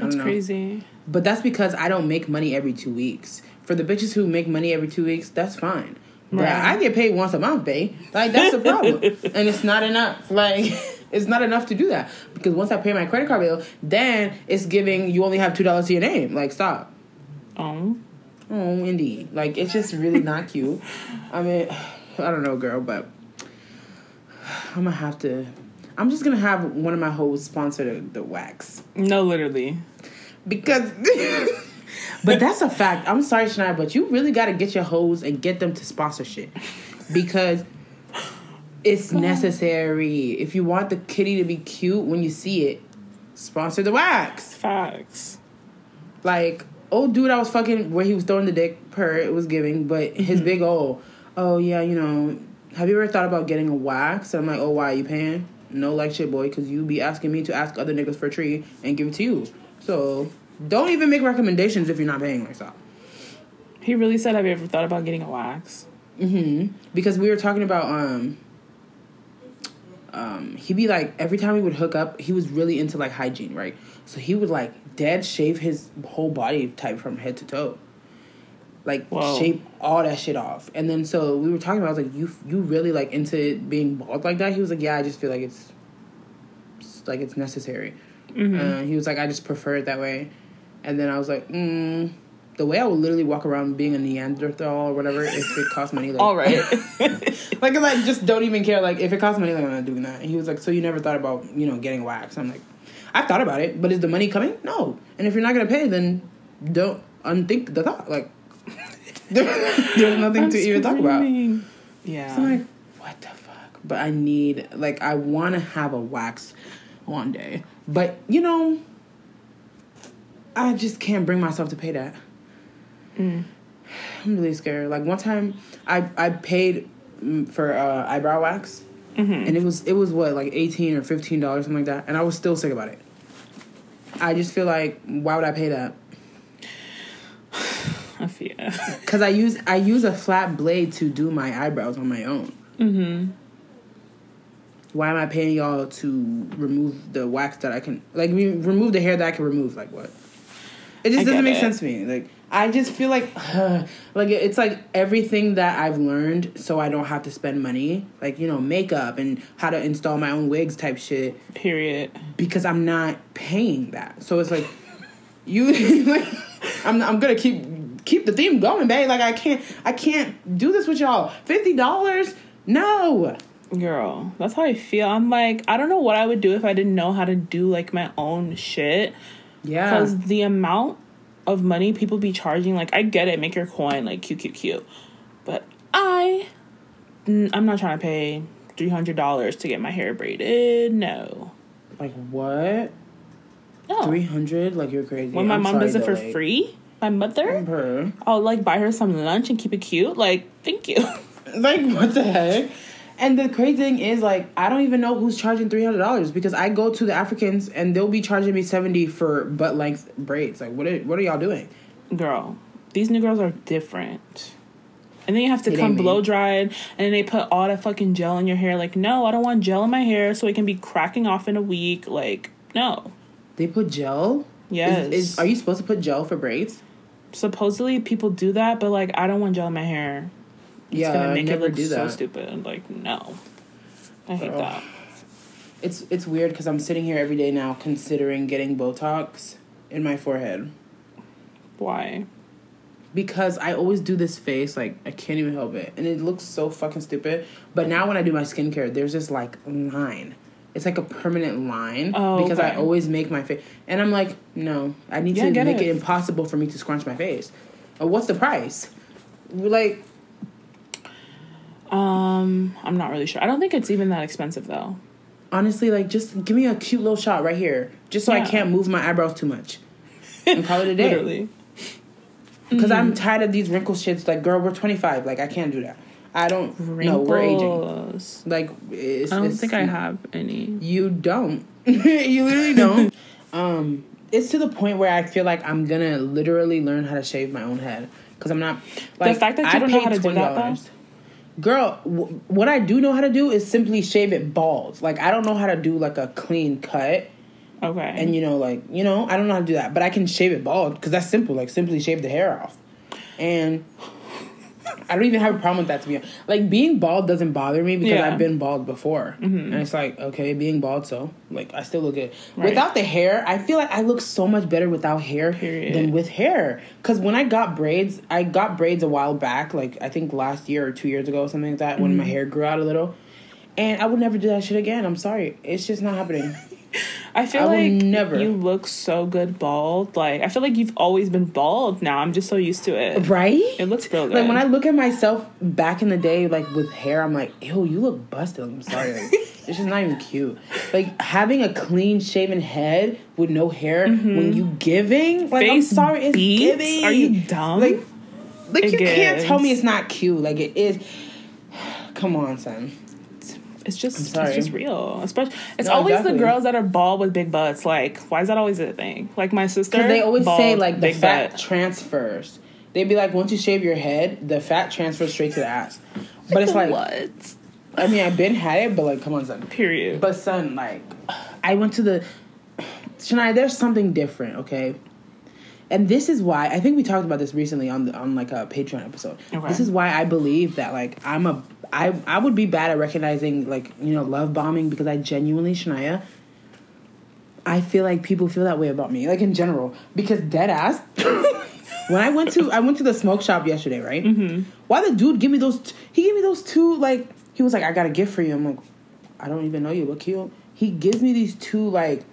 S1: I
S2: That's
S1: know.
S2: crazy.
S1: But that's because I don't make money every two weeks. For the bitches who make money every two weeks, that's fine. But
S2: Right.
S1: I get paid once a month, babe. Like that's the <laughs> problem, and it's not enough. Like <laughs> it's not enough to do that because once I pay my credit card bill, then it's giving you only have two dollars to your name. Like stop.
S2: Oh,
S1: Oh, indeed. Like it's just really not cute. I mean, <sighs> I don't know, girl, but <sighs> I'm gonna have to. I'm just gonna have one of my hoes sponsor the, the wax
S2: no, literally.
S1: Because. <laughs> but that's a fact. I'm sorry, Shania, but you really got to get your hoes and get them to sponsor shit because it's necessary. If you want the kitty to be cute when you see it, sponsor the wax.
S2: Facts.
S1: Like, old dude I was fucking where he was throwing the dick per it was giving, but his mm-hmm. big old, oh yeah, you know, have you ever thought about getting a wax? And I'm like, oh, why are you paying? No, like shit, boy, because you be asking me to ask other niggas for a tree and give it to you. So don't even make recommendations if you're not paying like that.
S2: He really said, "Have you ever thought about getting a wax?"
S1: hmm Because we were talking about um um he'd be like every time we would hook up, he was really into like hygiene, right? So he would like dead shave his whole body type from head to toe. Like
S2: Whoa.
S1: shape all that shit off. And then so we were talking about I was like, You you really like into being bald like that? He was like, Yeah, I just feel like it's, it's like it's necessary. Uh, he was like, I just prefer it that way. And then I was like, mm, the way I would literally walk around being a Neanderthal or whatever, if it cost money, like,
S2: All right. <laughs>
S1: like, 'cause I just don't even care. Like, if it costs money, like, I'm not doing that. And he was like, so you never thought about, you know, getting wax? I'm like, I've thought about it, but is the money coming? No. And if you're not gonna pay, then don't unthink the thought. Like <laughs> there's nothing
S2: I'm
S1: to even talk about.
S2: Yeah.
S1: So I'm like, what the fuck? But I need like I want to have a wax one day, but you know, I just can't bring myself to pay that.
S2: Mm.
S1: I'm really scared. Like one time, I I paid for uh, eyebrow wax,
S2: Mm-hmm.
S1: and it was it was what like eighteen or fifteen dollars something like that, and I was still sick about it. I just feel like why would I pay that? <sighs>
S2: I feel.
S1: Cause I use I use a flat blade to do my eyebrows on my own.
S2: mm-hmm.
S1: Why am I paying y'all to remove the wax that I can like re- remove the hair that I can remove? Like what? It just doesn't make
S2: it.
S1: sense to me. Like I just feel like <sighs> like it's like everything that I've learned, so I don't have to spend money. Like you know makeup and how to install my own wigs type shit
S2: Period.
S1: because I'm not paying that. So it's like <laughs> you like <laughs> I'm I'm gonna keep keep the theme going, babe. Like I can't I can't do this with y'all. Fifty dollars? No.
S2: Girl, that's how I feel. I'm like, I don't know what I would do if I didn't know how to do like my own shit.
S1: Yeah.
S2: Because the amount of money people be charging, like, I get it, make your coin, like, cute, cute, cute. But I, I'm not trying to pay $300 to get my hair braided. No.
S1: Like what?
S2: No.
S1: Three hundred? Like you're crazy.
S2: when my
S1: I'm
S2: mom does it for
S1: like,
S2: free, my mother,
S1: her.
S2: I'll, like, buy her some lunch and keep it cute. Like, thank you.
S1: Like what the heck? And the crazy thing is, like, I don't even know who's charging three hundred dollars because I go to the Africans and they'll be charging me seventy for butt length braids. Like, what are what are y'all doing?
S2: Girl, these new girls are different. And then you have to
S1: It
S2: come blow dried, and then they put all that fucking gel in your hair. Like, no, I don't want gel in my hair so it can be cracking off in a week. Like, no.
S1: They put gel.
S2: Yes.
S1: Is, is, are you supposed to put gel for braids?
S2: Supposedly people do that, but like, I don't want gel in my hair. It's
S1: yeah,
S2: gonna
S1: I
S2: make it
S1: never
S2: look
S1: do
S2: so stupid. Like, no. I hate
S1: Ugh.
S2: that.
S1: It's it's weird because I'm sitting here every day now considering getting Botox in my forehead
S2: Why?
S1: because I always do this face like I can't even help it, and it looks so fucking stupid. But now when I do my skincare, there's this like line. It's like a permanent line
S2: Oh,
S1: because I always make my face, and I'm like, no, I need
S2: Yeah,
S1: to make it.
S2: it.
S1: impossible for me to scrunch my face. What's the price? Like,
S2: Um, I'm not really sure. I don't think it's even that expensive though.
S1: honestly, like just give me a cute little shot right here, just so I can't move my eyebrows too much, and call it a <laughs> day.
S2: Literally.
S1: Because
S2: Mm.
S1: I'm tired of these wrinkle shits. Like, girl, we're 25. Like, I can't do that. I don't. No, we're aging. Like, it's,
S2: I don't
S1: it's-
S2: think I have any.
S1: You don't. <laughs> you literally don't. <laughs> um, it's to the point where I feel like I'm gonna literally learn how to shave my own head because I'm not. Like, the
S2: fact that you
S1: I
S2: don't know how to do that, though?
S1: $20. Girl, w- what I do know how to do is simply shave it bald. Like I don't know how to do like a clean cut,
S2: Okay.
S1: and you know, like you know, I don't know how to do that. But I can shave it bald because that's simple. Like simply shave the hair off, and I don't even have a problem with that to be honest. like being bald doesn't bother me because
S2: Yeah. Mm-hmm.
S1: I've been bald before, and it's like okay, being bald, so like I still look good
S2: Right.
S1: without the hair. I feel like I look so much better without hair
S2: Period.
S1: than with hair. Because when I got braids, I got braids a while back, like I think last year or two years ago, something like that, when my
S2: Mm-hmm.
S1: hair grew out a little. And I would never do that shit again. I'm sorry, it's just not happening. <laughs>
S2: I feel
S1: I
S2: like
S1: never-
S2: you look so good bald. Like I feel like you've always been bald. Now I'm just so used to it.
S1: Right?
S2: It looks real good.
S1: Like when I look at myself back in the day, like with hair, I'm like, ew, you look busted. I'm sorry. Like, <laughs> it's just not even cute. Like having a clean shaven head with no hair when you giving, like I'm
S2: Mm-hmm.
S1: Sorry, it's
S2: beats?
S1: giving.
S2: Are you dumb?
S1: Like, like
S2: It
S1: you can't tell me it's not cute. Like it is. <sighs> Come on, son.
S2: It's just it's just real. Especially it's
S1: No,
S2: always
S1: exactly.
S2: the girls that are bald with big butts. Like why is that always a thing? Like my sister.
S1: They always say like the fat
S2: butt.
S1: transfers. They'd be like, once you shave your head, the fat transfers straight to the ass. But it's like,
S2: what?
S1: I mean, I've been had it, but like, come on, son.
S2: Period.
S1: But son, like, I went to the Shania. There's something different, okay. And this is why I think we talked about this recently on the, on like a Patreon episode.
S2: Okay.
S1: This is why I believe that like I'm a I I would be bad at recognizing like you know love bombing because I genuinely Shania. I feel like people feel that way about me, like in general, because dead ass. <laughs> when I went to I went to the smoke shop yesterday, right? Mm-hmm. Why the dude give me those? T- he gave me those two like he was like I got a gift for you. I'm like I don't even know you. but cute. He gives me these two like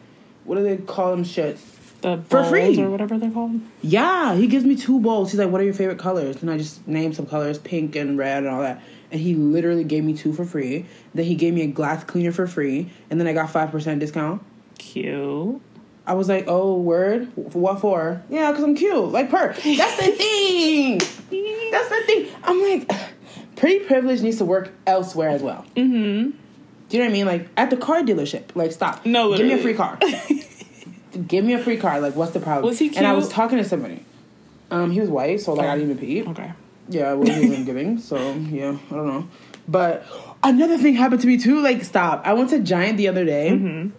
S1: what do they call them shit?
S2: The
S1: For free.
S2: or whatever they're called.
S1: Yeah, he gives me two bowls. He's like, "What are your favorite colors?" And I just name some colors, pink and red and all that. And he literally gave me two for free. Then he gave me a glass cleaner for free, and then I got five percent discount.
S2: Cute.
S1: I was like, "Oh, word? What for?" Yeah, because I'm cute, like per. That's the <laughs> thing. That's the thing. I'm like, <sighs> pretty privilege needs to work elsewhere as well.
S2: Mm-hmm.
S1: Do you know what I mean? Like at the car dealership. Like, stop.
S2: No,
S1: give me a free car. <laughs> give me a free car. Like, what's the problem?
S2: Was he cute?
S1: And I was talking to somebody. Um, he was white, so like I didn't even pee.
S2: Okay.
S1: Yeah, I wasn't even giving. So yeah, I don't know. But another thing happened to me too. Like, stop. I went to Giant the other day,
S2: Mm-hmm.
S1: and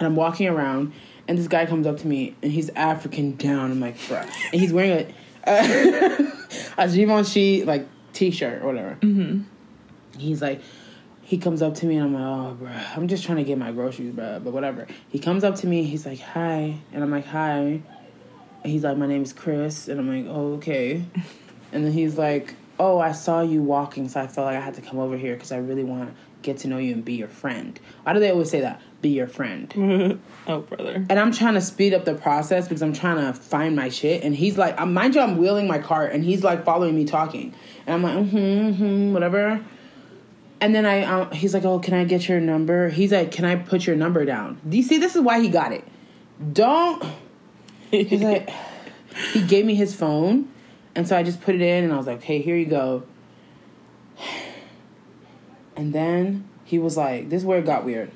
S1: I'm walking around, and this guy comes up to me, and he's African down. I'm like, bruh, and he's wearing a a, <laughs> a Givenchy like t-shirt or whatever.
S2: Mm-hmm.
S1: He's like. He comes up to me and I'm like, oh, bruh, I'm just trying to get my groceries, bruh, but whatever. He comes up to me, he's like, hi. And I'm like, hi. And he's like, my name is Chris. And I'm like, oh, okay. <laughs> And then he's like, "Oh, I saw you walking, so I felt like I had to come over here because I really want to get to know you and be your friend." Why do they always say that? Be your friend. <laughs>
S2: oh, brother.
S1: And I'm trying to speed up the process because I'm trying to find my shit. And he's like, um, mind you, I'm wheeling my cart, and he's like following me talking, and I'm like, mm-hmm, mm-hmm whatever. And then I, um, he's like, "Oh, can I get your number?" He's like, "Can I put your number down?" Do you see? This is why he got it. Don't. He's like, <sighs> he gave me his phone, and so I just put it in, and I was like, "Okay, here you go." And then he was like, "This is where it got weird.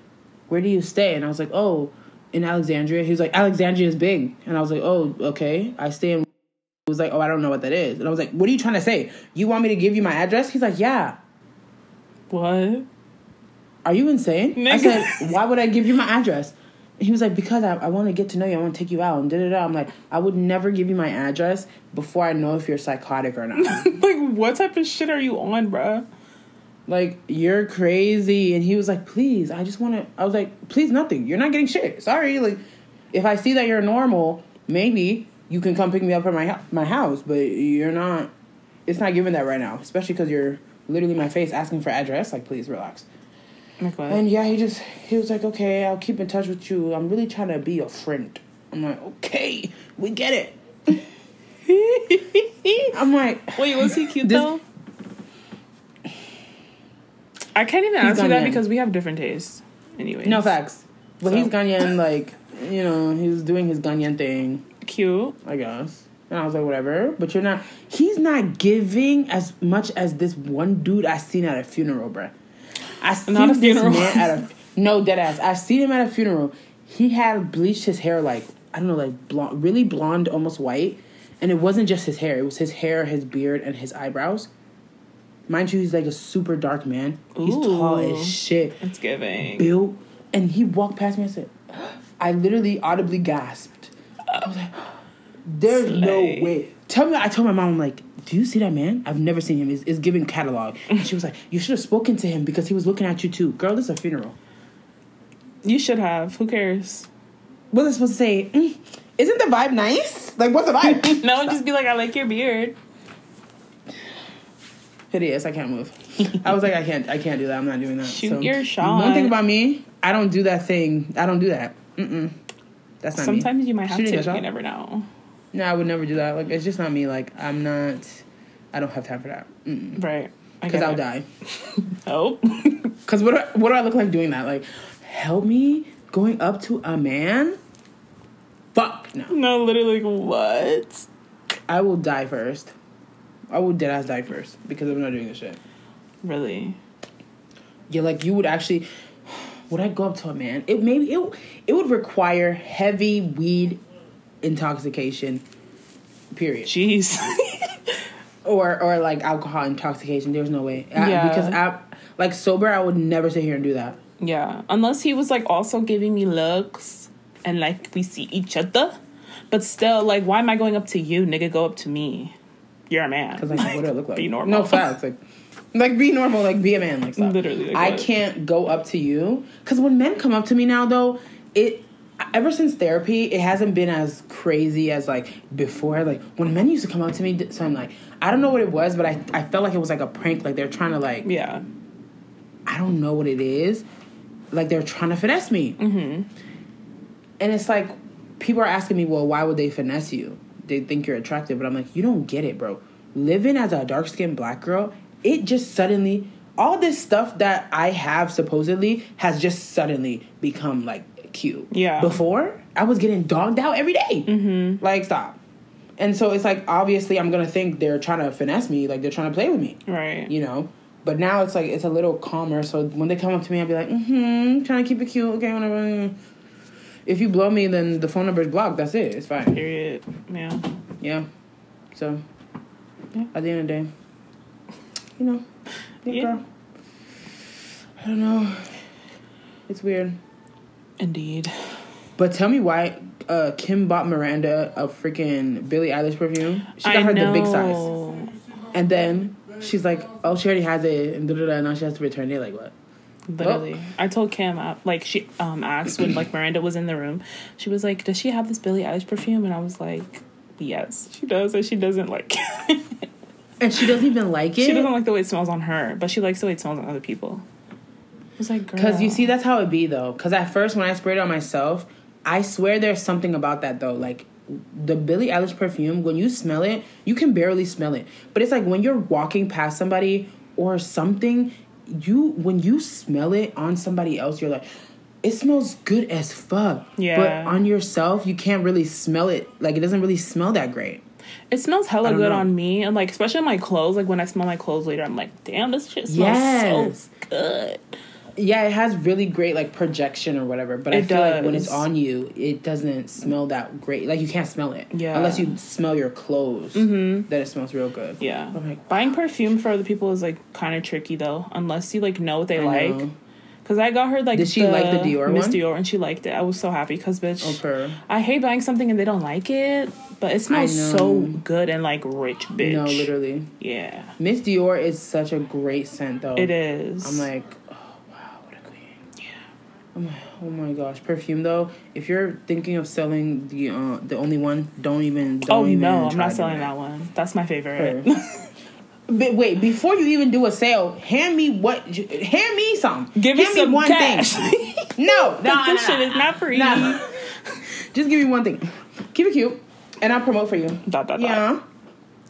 S1: Where do you stay?" And I was like, "Oh, in Alexandria." He was like, "Alexandria is big," and I was like, "Oh, okay. I stay in." He was like, "Oh, I don't know what that is," and I was like, "What are you trying to say? You want me to give you my address?" He's like, "Yeah."
S2: What?
S1: Are you insane? I said, "Why would I give you my address?" He was like, "Because I, I want to get to know you. I want to take you out." And da da da. I'm like, "I would never give you my address before I know if you're psychotic or not." <laughs>
S2: like, what type of shit are you on, bruh?
S1: like you're crazy and he was like please i just want to i was like please nothing you're not getting shit sorry like if i see that you're normal maybe you can come pick me up at my my house but you're not it's not giving that right now especially because you're literally my face asking for address like please relax
S2: Like,
S1: and yeah he just he was like okay i'll keep in touch with you i'm really trying to be your friend i'm like okay we get it <laughs> i'm like
S2: Wait, was he cute
S1: This-
S2: though? I can't even
S1: He's
S2: answer that because we have different tastes. Anyway,
S1: no facts but
S2: So-
S1: he's Ghanaian, like you know he was doing his Ghanaian thing
S2: Cute.
S1: I guess. And I was like, whatever. But you're not. He's not giving as much as this one dude I seen at a funeral, bruh. I seen
S2: Not a
S1: this
S2: funeral.
S1: man at a no dead ass. I seen him at a funeral. He had bleached his hair like I don't know, like blonde, really blonde, almost white. And it wasn't just his hair; it was his hair, his beard, and his eyebrows. Mind you, he's like a super dark man. He's tall as shit
S2: It's giving.
S1: built, and he walked past me and said, <gasps> I literally audibly gasped. I was like, <gasps> there's
S2: Slay.
S1: no way. Tell me, I told my mom, I'm like, do you see that man? I've never seen him. It's, it's giving catalog. <laughs> And she was like, you should have spoken to him because he was looking at you too. Girl, this is a funeral.
S2: You should have. Who cares?
S1: What was I supposed to say? "Mm, isn't the vibe nice? Like, what's the vibe? <laughs>
S2: No, just be like, I like your beard.
S1: Hideous. I can't move. I was like, I can't. I can't do that. I'm not doing that.
S2: Shoot your shot.
S1: One thing about me, I don't do that thing. I don't do that. Mm-mm. That's not me.
S2: Sometimes you might have
S1: Shooting
S2: to. You never know.
S1: No, I would never do that. Like it's just not me. Like I'm not. I don't have time for that.
S2: Right.
S1: Because I'll
S2: it.
S1: die. <laughs>
S2: Oh.
S1: Because <laughs> what do I, what do I look like doing that? Like, help me going up to a man. Fuck no.
S2: no, literally, like, what?
S1: I will die first. I will dead ass die first because I'm not doing this shit.
S2: Really?
S1: Yeah, like you would actually. <sighs> Would I go up to a man? It maybe it it would require heavy weed intoxication. Period.
S2: Jeez. <laughs>
S1: or or like alcohol intoxication. There's no way. I-
S2: Yeah.
S1: because I like sober, I would never sit here and do that.
S2: yeah. Unless he was like also giving me looks and like we see each other. But still, like, why am I going up to you, nigga? Go up to me. You're a man.
S1: Because like, what do I look <laughs> like?
S2: Be normal.
S1: No facts. Like, like be normal. Like be a man. Like stop.
S2: Literally, like,
S1: I
S2: what?
S1: can't go up to you because when men come up to me now, though, it. Ever since therapy, it hasn't been as crazy as like before. Like when men used to come up to me, so I'm like, I don't know what it was, but I, I felt like it was like a prank. Like they're trying to like
S2: Yeah.
S1: I don't know what it is. Like they're trying to finesse me. Mm-hmm. And it's like, people are asking me, well, why would they finesse you? They think you're attractive, but I'm like, you don't get it, bro. Living as a dark skinned black girl, it just suddenly all this stuff that I have supposedly has just suddenly become like cute.
S2: Yeah.
S1: Before I was getting dogged out every day. Mm-hmm. Like stop. And so it's like obviously I'm gonna think they're trying to finesse me, like they're trying to play with me.
S2: Right.
S1: You know. But now it's like it's a little calmer. So when they come up to me, I'll be like, mm-hmm, trying to keep it cute. Okay, whatever. If you blow me, then the phone number is blocked. That's it. It's fine.
S2: Period. Yeah.
S1: Yeah. So
S2: Yeah.
S1: at the end of the day, you know, Yeah. girl. I don't know. It's weird.
S2: Indeed.
S1: But tell me why uh, Kim bought Miranda a freaking Billie Eilish perfume. She got
S2: I
S1: her
S2: know.
S1: the big size, and then she's like, "Oh, she already has it," and da da da. Now she has to return it. Like what?
S2: Literally, I told Kim uh, like she um asked when like Miranda was in the room. She was like, "Does she have this Billie Eilish perfume?" And I was like, "Yes, she does." And she doesn't like.
S1: And she doesn't even like it?
S2: she doesn't like the way it smells on her, but she likes the way it smells on other people. Was like,
S1: because you see that's how it be though. Because at first when I sprayed it on myself, I swear there's something about that though. Like the Billie Eilish perfume, when you smell it, you can barely smell it. But it's like when you're walking past somebody or something, you when you smell it on somebody else, you're like. It smells good as fuck.
S2: Yeah.
S1: But on yourself, you can't really smell it. Like it doesn't really smell that great.
S2: It smells hella good
S1: know.
S2: on me, and like especially on my clothes. Like when I smell my clothes later, I'm like, "Damn, this shit smells
S1: Yes.
S2: so good."
S1: Yeah, it has really great like projection or whatever. But I
S2: It
S1: feel like when it's on you, it doesn't smell that great. Like you can't smell it.
S2: Yeah.
S1: Unless you smell your clothes, mm-hmm. that it smells real good.
S2: Yeah.
S1: Like,
S2: Buying perfume for other people is like kind of tricky though, unless you like know what they
S1: I
S2: like.
S1: know.
S2: Cause I got her like
S1: Did she like the Dior
S2: Miss
S1: one?
S2: Dior and she liked it. I was so happy because bitch,
S1: Oh, purr.
S2: I hate buying something and they don't like it, but it smells so good and like rich, bitch.
S1: No, literally.
S2: Yeah,
S1: Miss Dior is such a great scent though.
S2: it is.
S1: I'm like, oh wow, what a queen. Yeah. I'm like, oh my gosh, perfume though. If you're thinking of selling the uh, the only one, don't even. Don't
S2: oh
S1: even
S2: no, I'm not selling
S1: do
S2: that one. That's my favorite.
S1: But wait, before you even do a sale, hand me what? Hand me some.
S2: Give me
S1: hand
S2: some
S1: one
S2: cash. <laughs>
S1: thing. No, no, no,
S2: this shit is not free. <laughs>
S1: Just give me one thing. Keep it cute, and I'll promote for you.
S2: Dot, dot, dot.
S1: Yeah.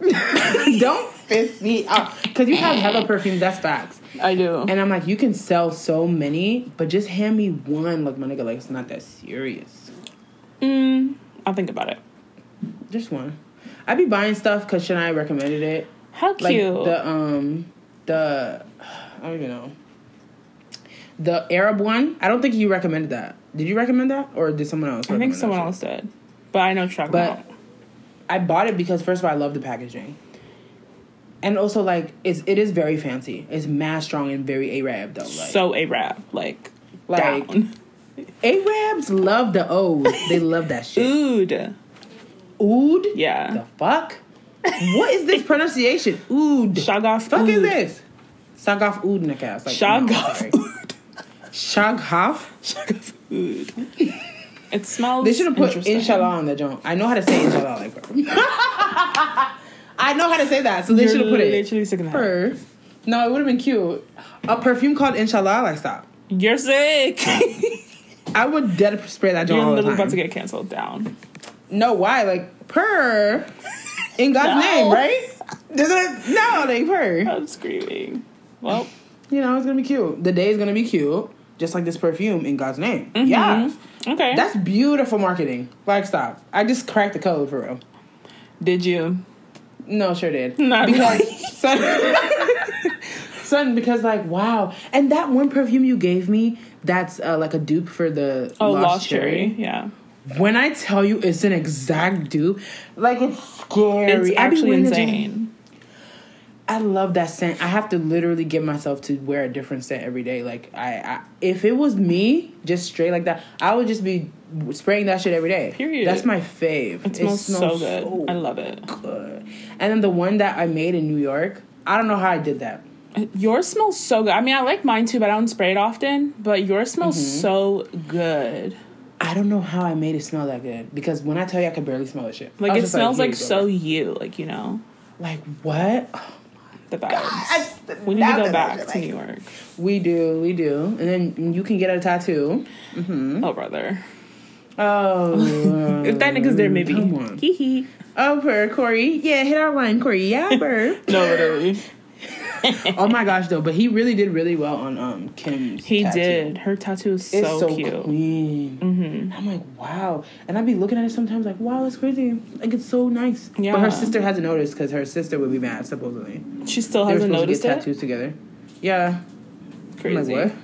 S1: <laughs> Don't piss me off because you have hella perfume. That's facts.
S2: I do.
S1: And I'm like, you can sell so many, but just hand me one. Like my nigga, like it's not that serious.
S2: Mm, I'll think about it.
S1: Just one. I'd be buying stuff because Shania recommended it.
S2: How
S1: like
S2: cute.
S1: the um the I don't even know the Arab one. I don't think you recommended that. Did you recommend that or did someone else?
S2: I think someone else did, but I know what
S1: But
S2: about.
S1: I bought it because first of all, I love the packaging, and also like it's it is very fancy. It's mad strong and very Arab though. Like
S2: so Arab, like,
S1: Like-
S2: down.
S1: Arabs love the O's. They love that shit.
S2: Oud.
S1: Oud.
S2: Yeah.
S1: The fuck. what is this pronunciation? Oud.
S2: Shagaf
S1: fuck is this? Sagaf oud nakas. Like,
S2: Shagaf
S1: no,
S2: oud.
S1: Shagaf.
S2: Shagaf oud. It smells.
S1: They should have put inshallah on the joint. I know how to say inshallah like. <laughs> I know how to say that, so they should have put it.
S2: literally sick head.
S1: Her. No, it would have been cute. A perfume called inshallah, like stop.
S2: You're sick. <laughs>
S1: I would dead spray that
S2: You're literally about to get canceled down.
S1: no, why? Like per in God's
S2: No.
S1: name, right? Doesn't it? No, like per. <laughs>
S2: I'm screaming. Well,
S1: You know, it's gonna be cute. The day is gonna be cute, just like this perfume in God's name.
S2: Mm-hmm.
S1: Yeah,
S2: okay.
S1: that's beautiful marketing. Like stop. I just cracked the code for real.
S2: Did you?
S1: No, sure did. <laughs>
S2: Not
S1: because
S2: really.
S1: son, <laughs> son, because like wow, and that one perfume you gave me, that's uh, like a dupe for the
S2: Oh,
S1: Lost,
S2: Lost
S1: Cherry.
S2: Cherry. Yeah.
S1: When I tell you it's an exact dupe, like it's scary.
S2: It's actually
S1: wearing the joint-
S2: insane.
S1: I love that scent. I have to literally get myself to wear a different scent every day. Like I, I if it was me, just straight like that, I would just be spraying that shit every day.
S2: Period.
S1: That's my fave.
S2: It smells, so good. I love it.
S1: good. And then the one that I made in New York, I don't know how I did that.
S2: Yours smells so good. I mean, I like mine too, but I don't spray it often. But yours smells
S1: Mm-hmm.
S2: so good.
S1: I don't know how I made it smell that good because when I tell you I could barely smell the shit.
S2: Like it smells
S1: here
S2: like so you, like you know
S1: Like what?
S2: the vibes.
S1: God,
S2: we need to go back to New York.
S1: We do, we do, and then you can get a tattoo.
S2: Oh brother,
S1: Oh,
S2: if that nigga's there, maybe.
S1: Come on.
S2: Hee hee.
S1: Oh, per Corey. Yeah, hit our line, Corey. Yeah, <laughs> per.
S2: No, literally.
S1: oh my gosh, though, but he really did really well on um Kim's.
S2: He
S1: tattoo.
S2: did. Her tattoo is
S1: It's
S2: so,
S1: so,
S2: cute.
S1: clean.
S2: Mm-hmm.
S1: I'm like, wow, and I'd be looking at it sometimes, like, wow, that's crazy. Like, it's so nice.
S2: Yeah.
S1: But her sister hasn't noticed because her sister would be mad, supposedly.
S2: She still
S1: They
S2: hasn't noticed
S1: to get
S2: it.
S1: tattoos together. Yeah,
S2: Crazy.
S1: I'm like, what?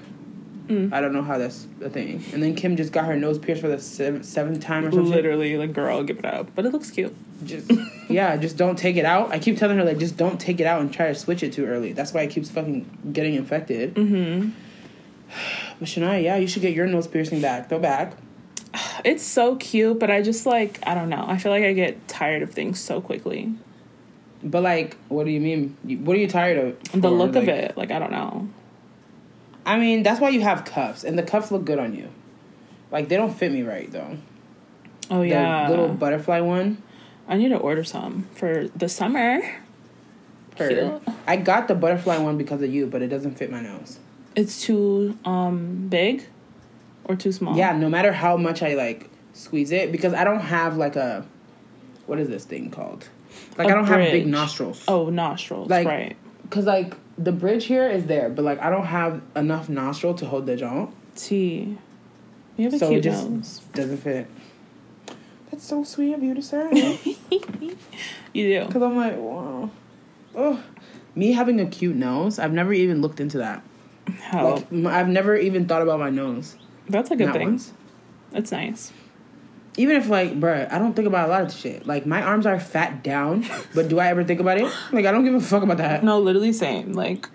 S2: Mm.
S1: I don't know how that's a thing. And then Kim just got her nose pierced for the seventh, seventh time or something.
S2: Literally, like, girl, give it up. But it looks cute.
S1: Just yeah, just don't take it out. I keep telling her like, just don't take it out and try to switch it too early. That's why it keeps fucking getting infected.
S2: Mm-hmm.
S1: But Shania, yeah, you should get your nose piercing back. Go back.
S2: It's so cute, but I just like I don't know. I feel like I get tired of things so quickly.
S1: But like, what do you mean? What are you tired of?
S2: The
S1: for?
S2: look of it, like I don't know.
S1: I mean, that's why you have cuffs, and the cuffs look good on you. Like they don't fit me right though.
S2: Oh
S1: The
S2: yeah,
S1: little butterfly one.
S2: I need to order some for the summer. Cute.
S1: I got the butterfly one because of you, but it doesn't fit my nose.
S2: It's too um big or too small.
S1: Yeah, no matter how much I like squeeze it, because I don't have like a what is this thing called? Like I don't have big nostrils.
S2: Oh, nostrils.
S1: Like-
S2: right.
S1: Cause like the bridge here is there, but like I don't have enough nostril to hold the jaw.
S2: T. You have a
S1: So it
S2: cute
S1: just-
S2: nose.
S1: Doesn't fit. That's so sweet of you to say. <laughs>
S2: You do.
S1: Cause I'm like, wow. Oh, me having a cute nose. I've never even looked into that.
S2: How?
S1: Like I've never even thought about my nose.
S2: That's a good
S1: Not
S2: thing.
S1: once.
S2: That's nice.
S1: Even if like, bruh, I don't think about a lot of shit. Like my arms are fat down, but do I ever think about it? Like I don't give a fuck about that.
S2: No, literally same. Like,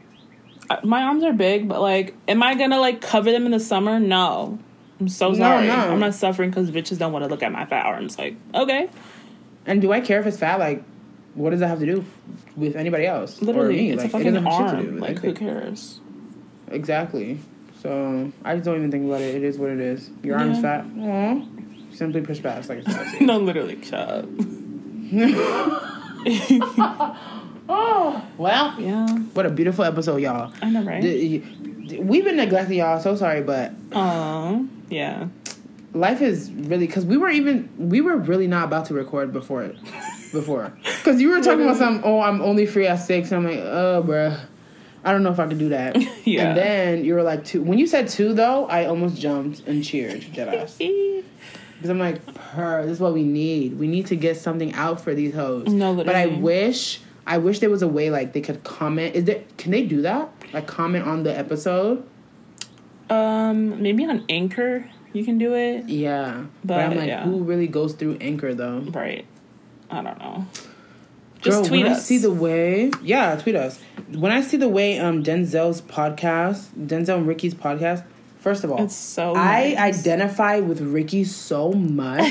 S2: my arms are big, but like, am I gonna like cover them in the summer? No. I'm so sorry.
S1: no.
S2: I'm not suffering because bitches don't want to look at my fat arms. Like, okay,
S1: And do I care if it's fat? Like, what does that have to do with anybody else
S2: literally,
S1: or me?
S2: it's
S1: like,
S2: a
S1: it
S2: fucking
S1: doesn't have shit to do
S2: arm. Like, who cares?
S1: Exactly. So I just don't even think about it. It is what it is. Your arm's fat. Aw. Simply push past, like it's <laughs>
S2: No, literally, up. <laughs>
S1: Oh well.
S2: Yeah,
S1: What a beautiful episode, y'all.
S2: I know, right?
S1: D- d- We've been neglecting y'all. So sorry, but
S2: Aw, yeah.
S1: life is really because we were even we were really not about to record before it before because you were talking about some oh I'm only free at six and I'm like oh bruh I don't know if I could do that <laughs>
S2: Yeah.
S1: and then you were like two when you said two though I almost jumped and cheered deadass because I'm like per this is what we need we need to get something out for these hoes
S2: No,
S1: but I wish I wish there was a way like they could comment is there can they do that like comment on the episode
S2: Um, maybe on Anchor you can do it.
S1: yeah but, I'm like
S2: yeah.
S1: who really goes through Anchor though
S2: Right. I don't know. Just
S1: Girl,
S2: tweet
S1: when
S2: us.
S1: I see the way, yeah, tweet us. When I see the way um Denzel's podcast, Denzel and Ricky's podcast, first of all,
S2: It's so
S1: I
S2: nice.
S1: identify with Ricky so much.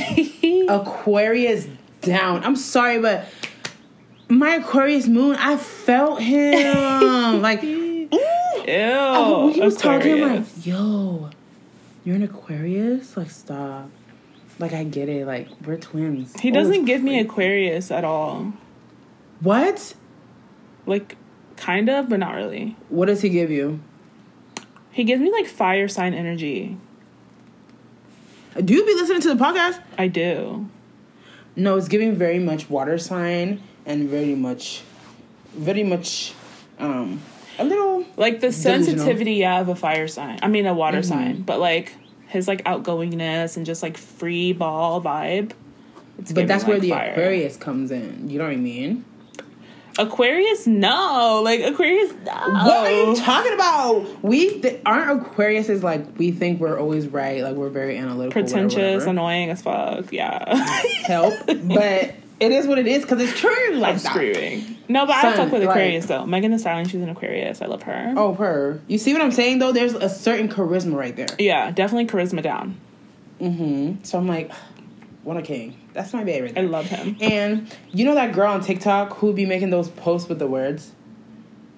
S1: <laughs> Aquarius down. I'm sorry, but my Aquarius moon, I felt him. <laughs> like, ooh.
S2: Ew.
S1: Oh, he was talking, I'm like, yo, you're an Aquarius? Like, stop. Like, I get it. Like, we're twins.
S2: He doesn't give me. Aquarius at all.
S1: What?
S2: Like, kind of, but not really.
S1: What does he give you?
S2: He gives me like fire sign energy.
S1: Do you be listening to the podcast?
S2: I do.
S1: No, it's giving very much water sign and very much, very much, um, a little.
S2: Like the sensitivity yeah, of a fire sign. I mean, a water
S1: Mhm.
S2: sign. But like his like outgoingness and just like free ball vibe. It's
S1: But that's where the
S2: fire.
S1: Aquarius comes in. You know what I mean?
S2: Aquarius, no. Like Aquarius, no.
S1: What are you talking about? We th- aren't Aquariuses like we think we're always right. Like we're very analytical,
S2: Pretentious, annoying as fuck. Yeah. <laughs>
S1: Help, but it is what it is because it's true. Like
S2: I'm screaming. No, but I
S1: Son,
S2: fuck with
S1: like-
S2: Aquarius though. Megan Thee Stallion, she's an Aquarius. I love her.
S1: Oh, her. You see what I'm saying though? There's a certain charisma right there.
S2: Yeah, definitely charisma down.
S1: Mm-hmm. So I'm like, what a king. That's my baby.
S2: I love him.
S1: And you know that girl on TikTok who be making those posts with the words?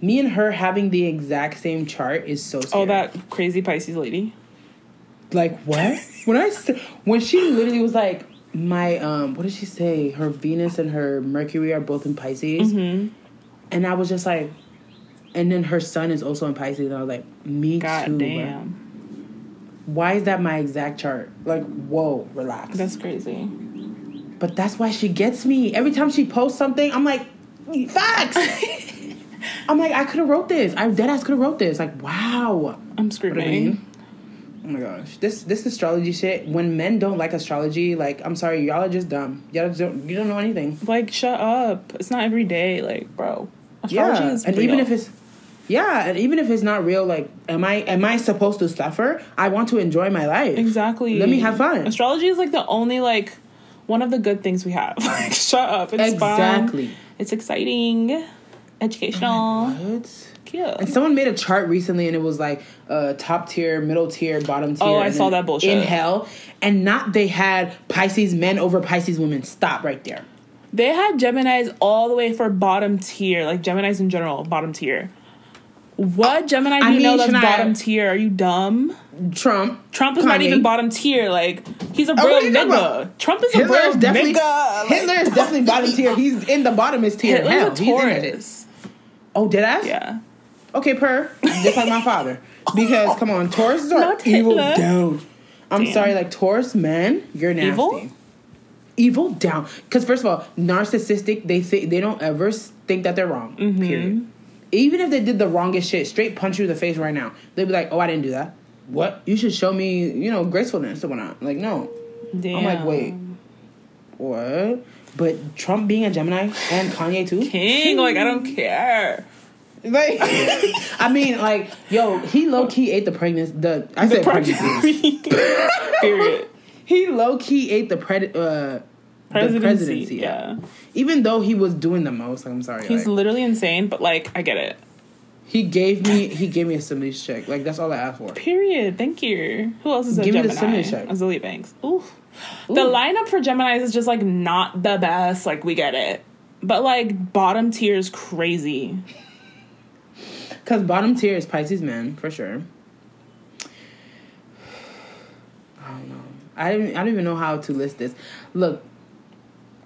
S1: Me and her having the exact same chart is so scary.
S2: Oh, that crazy Pisces lady.
S1: like what? <laughs> when I when she literally was like my um what did she say? Her Venus and her Mercury are both in Pisces.
S2: hmm
S1: And I was just like and then her son is also in Pisces and I was like, me
S2: God
S1: too.
S2: damn.
S1: Why is that my exact chart? Like, whoa, relax.
S2: That's crazy.
S1: But that's why she gets me. Every time she posts something, I'm like, facts. <laughs> I'm like, I could have wrote this. I dead ass could have wrote this. Like, wow.
S2: I'm
S1: What I
S2: screaming.
S1: mean? Oh my gosh, this this astrology shit. When men don't like astrology, like I'm sorry, y'all are just dumb. Y'all don't you don't know anything.
S2: Like, shut up. It's not every day. Like, bro. Astrology
S1: yeah,
S2: is
S1: and
S2: real.
S1: even if it's yeah, and even if it's not real, like, am I am I supposed to suffer? I want to enjoy my life.
S2: Exactly.
S1: Let me have fun.
S2: Astrology is like the only like one of the good things we have. <laughs> Like, shut up. It's
S1: Exactly.
S2: fun. It's exciting. Educational.
S1: What?
S2: Cute.
S1: And someone made a chart recently, and it was like uh, top tier, middle tier, bottom tier.
S2: Oh, I saw that bullshit.
S1: in hell. And not they had Pisces men over Pisces women. Stop right there.
S2: They had Gemini's all the way for bottom tier, like Gemini's in general, bottom tier. What Gemini do
S1: I
S2: you know that's
S1: Shania-
S2: bottom tier? Are you dumb?
S1: Trump.
S2: Trump is not even bottom tier. Like he's a
S1: Oh,
S2: real nigga. Trump is a
S1: Hitler
S2: real
S1: is definitely
S2: nigga. Like,
S1: Hitler is definitely bottom tier. He's in the bottomest tier.
S2: Hitler's
S1: Hell,
S2: a
S1: he's in that.
S2: Taurus.
S1: Oh, did I?
S2: Yeah.
S1: Okay, per. Just like my father. Because come on, Tauruses are
S2: Not
S1: evil
S2: Hitler.
S1: down. I'm
S2: Damn.
S1: sorry, like Taurus men, you're nasty.
S2: Evil?
S1: Evil down. Because first of all, narcissistic. They say they don't ever think that they're wrong.
S2: Mm-hmm.
S1: Period. Even if they did the wrongest shit, straight punch you in the face right now, they'd be like, "Oh, I didn't do that. What? You should show me, you know, gracefulness or whatnot." Like, no.
S2: Damn.
S1: I'm like, wait, what? But Trump being a Gemini and Kanye too.
S2: King, like I don't care.
S1: Like, <laughs> I mean, like, yo, he low key ate the pregnancy. The I said pregnancy. <laughs>
S2: Period. <laughs>
S1: He low key ate the pred uh,
S2: Presidency.
S1: the presidency.
S2: yeah.
S1: Even though he was doing the most, like, I'm sorry.
S2: He's
S1: like,
S2: literally insane, but like I get it.
S1: he gave me he gave me a stimulus check. Like that's all I asked for.
S2: Period. Thank you. Who else is a
S1: Give me the
S2: Gemini?
S1: stimulus check.
S2: Azealia Banks. Ooh. The lineup for Geminis is just like not the best. Like we get it, but like bottom tier is crazy.
S1: Because bottom tier is Pisces man for sure. I don't know. I don't. I don't even know how to list this. Look,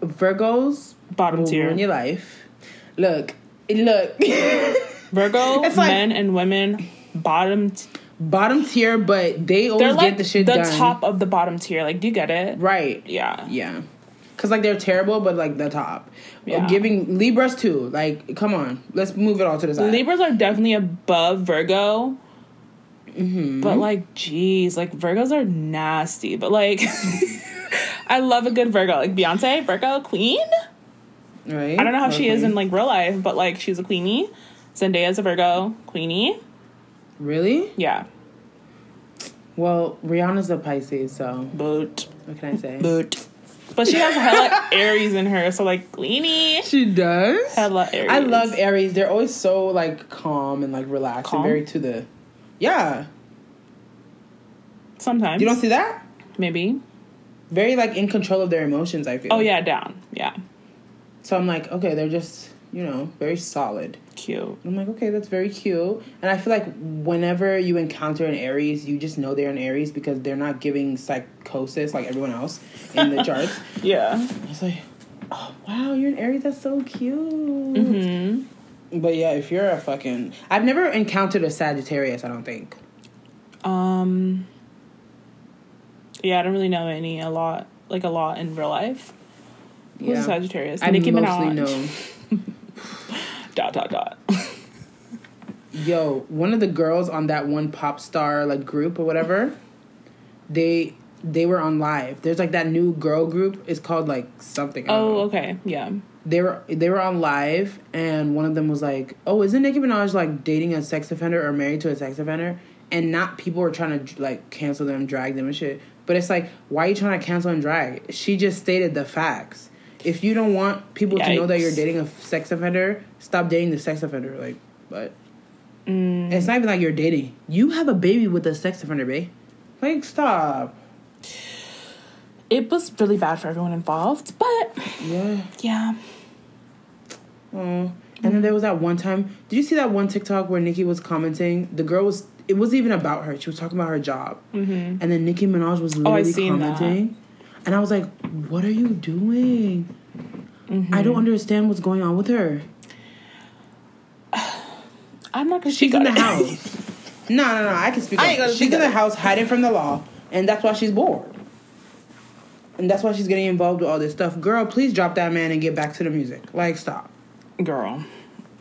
S1: Virgos
S2: Bottom tier.
S1: ruin your life. Look, look. <laughs>
S2: Virgo
S1: like-
S2: men and women bottom. T-
S1: bottom tier, but they always
S2: like
S1: get the shit
S2: the
S1: done.
S2: top of the bottom tier. Like, do you get it?
S1: Right.
S2: Yeah.
S1: Yeah. Cause like they're terrible, but like the top.
S2: Yeah.
S1: Giving Libras too. Like, come on, let's move it all to the side.
S2: Libras are definitely above Virgo.
S1: Mm-hmm.
S2: But like, geez, like Virgos are nasty. But like, <laughs> I love a good Virgo. Like Beyonce, Virgo queen.
S1: right?
S2: I don't know how she is in like real life, but like she's a queenie. Zendaya's a Virgo queenie.
S1: Really?
S2: Yeah,
S1: Well, Rihanna's a Pisces, so
S2: Boot.
S1: what can I say?
S2: Boot. but she has a hella Aries in her, so like queenie.
S1: She does.
S2: Hella Aries.
S1: I love Aries. They're always so like calm and like relaxed
S2: Calm?
S1: and very to the. Yeah,
S2: Sometimes
S1: you don't see that?
S2: maybe.
S1: Very like in control of their emotions. I feel.
S2: Oh yeah, down. Yeah,
S1: So I'm like, okay, they're just you know very solid.
S2: cute.
S1: I'm like, okay, that's very cute. And I feel like whenever you encounter an Aries, you just know they're an Aries because they're not giving psychosis like everyone else in the <laughs> charts.
S2: Yeah.
S1: It's like, oh wow, you're an Aries. That's so cute.
S2: Hmm.
S1: But yeah, if you're a fucking, I've never encountered a Sagittarius. I don't think.
S2: Um. Yeah, I don't really know any a lot like a lot in real life. Who's
S1: Yeah.
S2: a Sagittarius?
S1: I
S2: Nicki
S1: mostly
S2: Minaj.
S1: know. <laughs>
S2: Dot dot dot. <laughs>
S1: Yo, one of the girls on that one pop star like group or whatever, they they were on live. There's like that new girl group. It's called like something.
S2: Oh,
S1: know.
S2: okay. Yeah.
S1: they were they were on live and one of them was like, "Oh, isn't Nicki Minaj like dating a sex offender or married to a sex offender?" And not people were trying to like cancel them, drag them and shit. But it's like, why are you trying to cancel and drag? She just stated the facts. If you don't want people to know that you're dating a sex offender, stop dating the sex offender. Like, but
S2: Mm.
S1: it's not even like you're dating. You have a baby with a sex offender, babe. Like, stop.
S2: It was really bad for everyone involved, but
S1: Yeah.
S2: yeah.
S1: And then there was that one time. Did you see that one TikTok where Nicki was commenting? The girl was. It wasn't even about her. She was talking about her job.
S2: Mm-hmm.
S1: And then Nicki Minaj was
S2: Oh, I
S1: literally
S2: that.
S1: commenting. And I was like, "What are you doing?
S2: Mm-hmm.
S1: I don't understand what's going on with her. <sighs>
S2: I'm not gonna
S1: She's
S2: speak
S1: in the
S2: it.
S1: house. <laughs> No, no, no. I can speak.
S2: I
S1: up. she's in the house hiding from the law, and that's why she's bored. And that's why she's getting involved with all this stuff. Girl, please drop that man and get back to the music. Like, stop.
S2: Girl.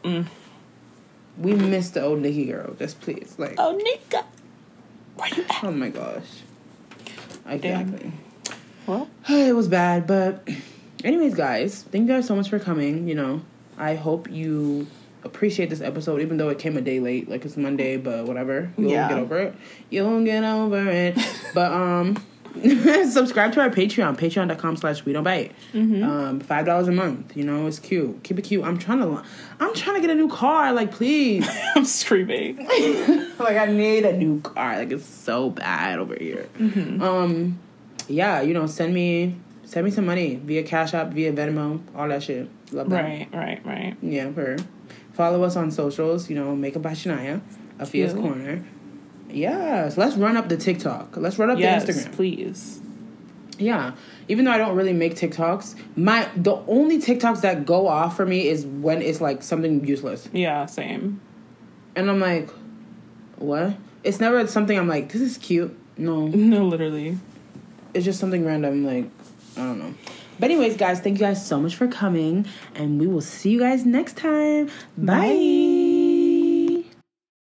S1: We miss the old Nicki girl. Just please, like.
S2: Oh, Nika. Where you at?
S1: Oh my gosh. Exactly.
S2: Well, <sighs>
S1: it was bad, but anyways, guys, thank you guys so much for coming. You know, I hope you appreciate this episode, even though it came a day late. Like it's Monday, but whatever. You'll
S2: Yeah.
S1: get over it. You'll get over it. but um <laughs> subscribe to our Patreon, patreon.com slash we don't bite. Um, five dollars a month. You know, it's cute. Keep it cute. I'm trying to I'm trying to get a new car, like please. <laughs>
S2: I'm screaming. <laughs>
S1: like I need a new car. Like it's so bad over here.
S2: Mm-hmm.
S1: Um, yeah, you know, send me send me some money via Cash App, via Venmo, all that shit. Love that.
S2: Right, right, right.
S1: Yeah, her. Follow us on socials. You know, Makeup by Shania, Afia's. Corner. Yes, let's run up the TikTok. Let's run up
S2: Yes,
S1: the Instagram.
S2: please.
S1: Yeah, even though I don't really make TikToks, my the only TikToks that go off for me is when it's like something useless,
S2: Yeah, same.
S1: and I'm like, what? It's never something I'm like, this is cute. No, <laughs>
S2: No, literally.
S1: it's just something random. Like, I don't know. But anyways, guys, thank you guys so much for coming, and we will see you guys next time. Bye.
S2: Bye.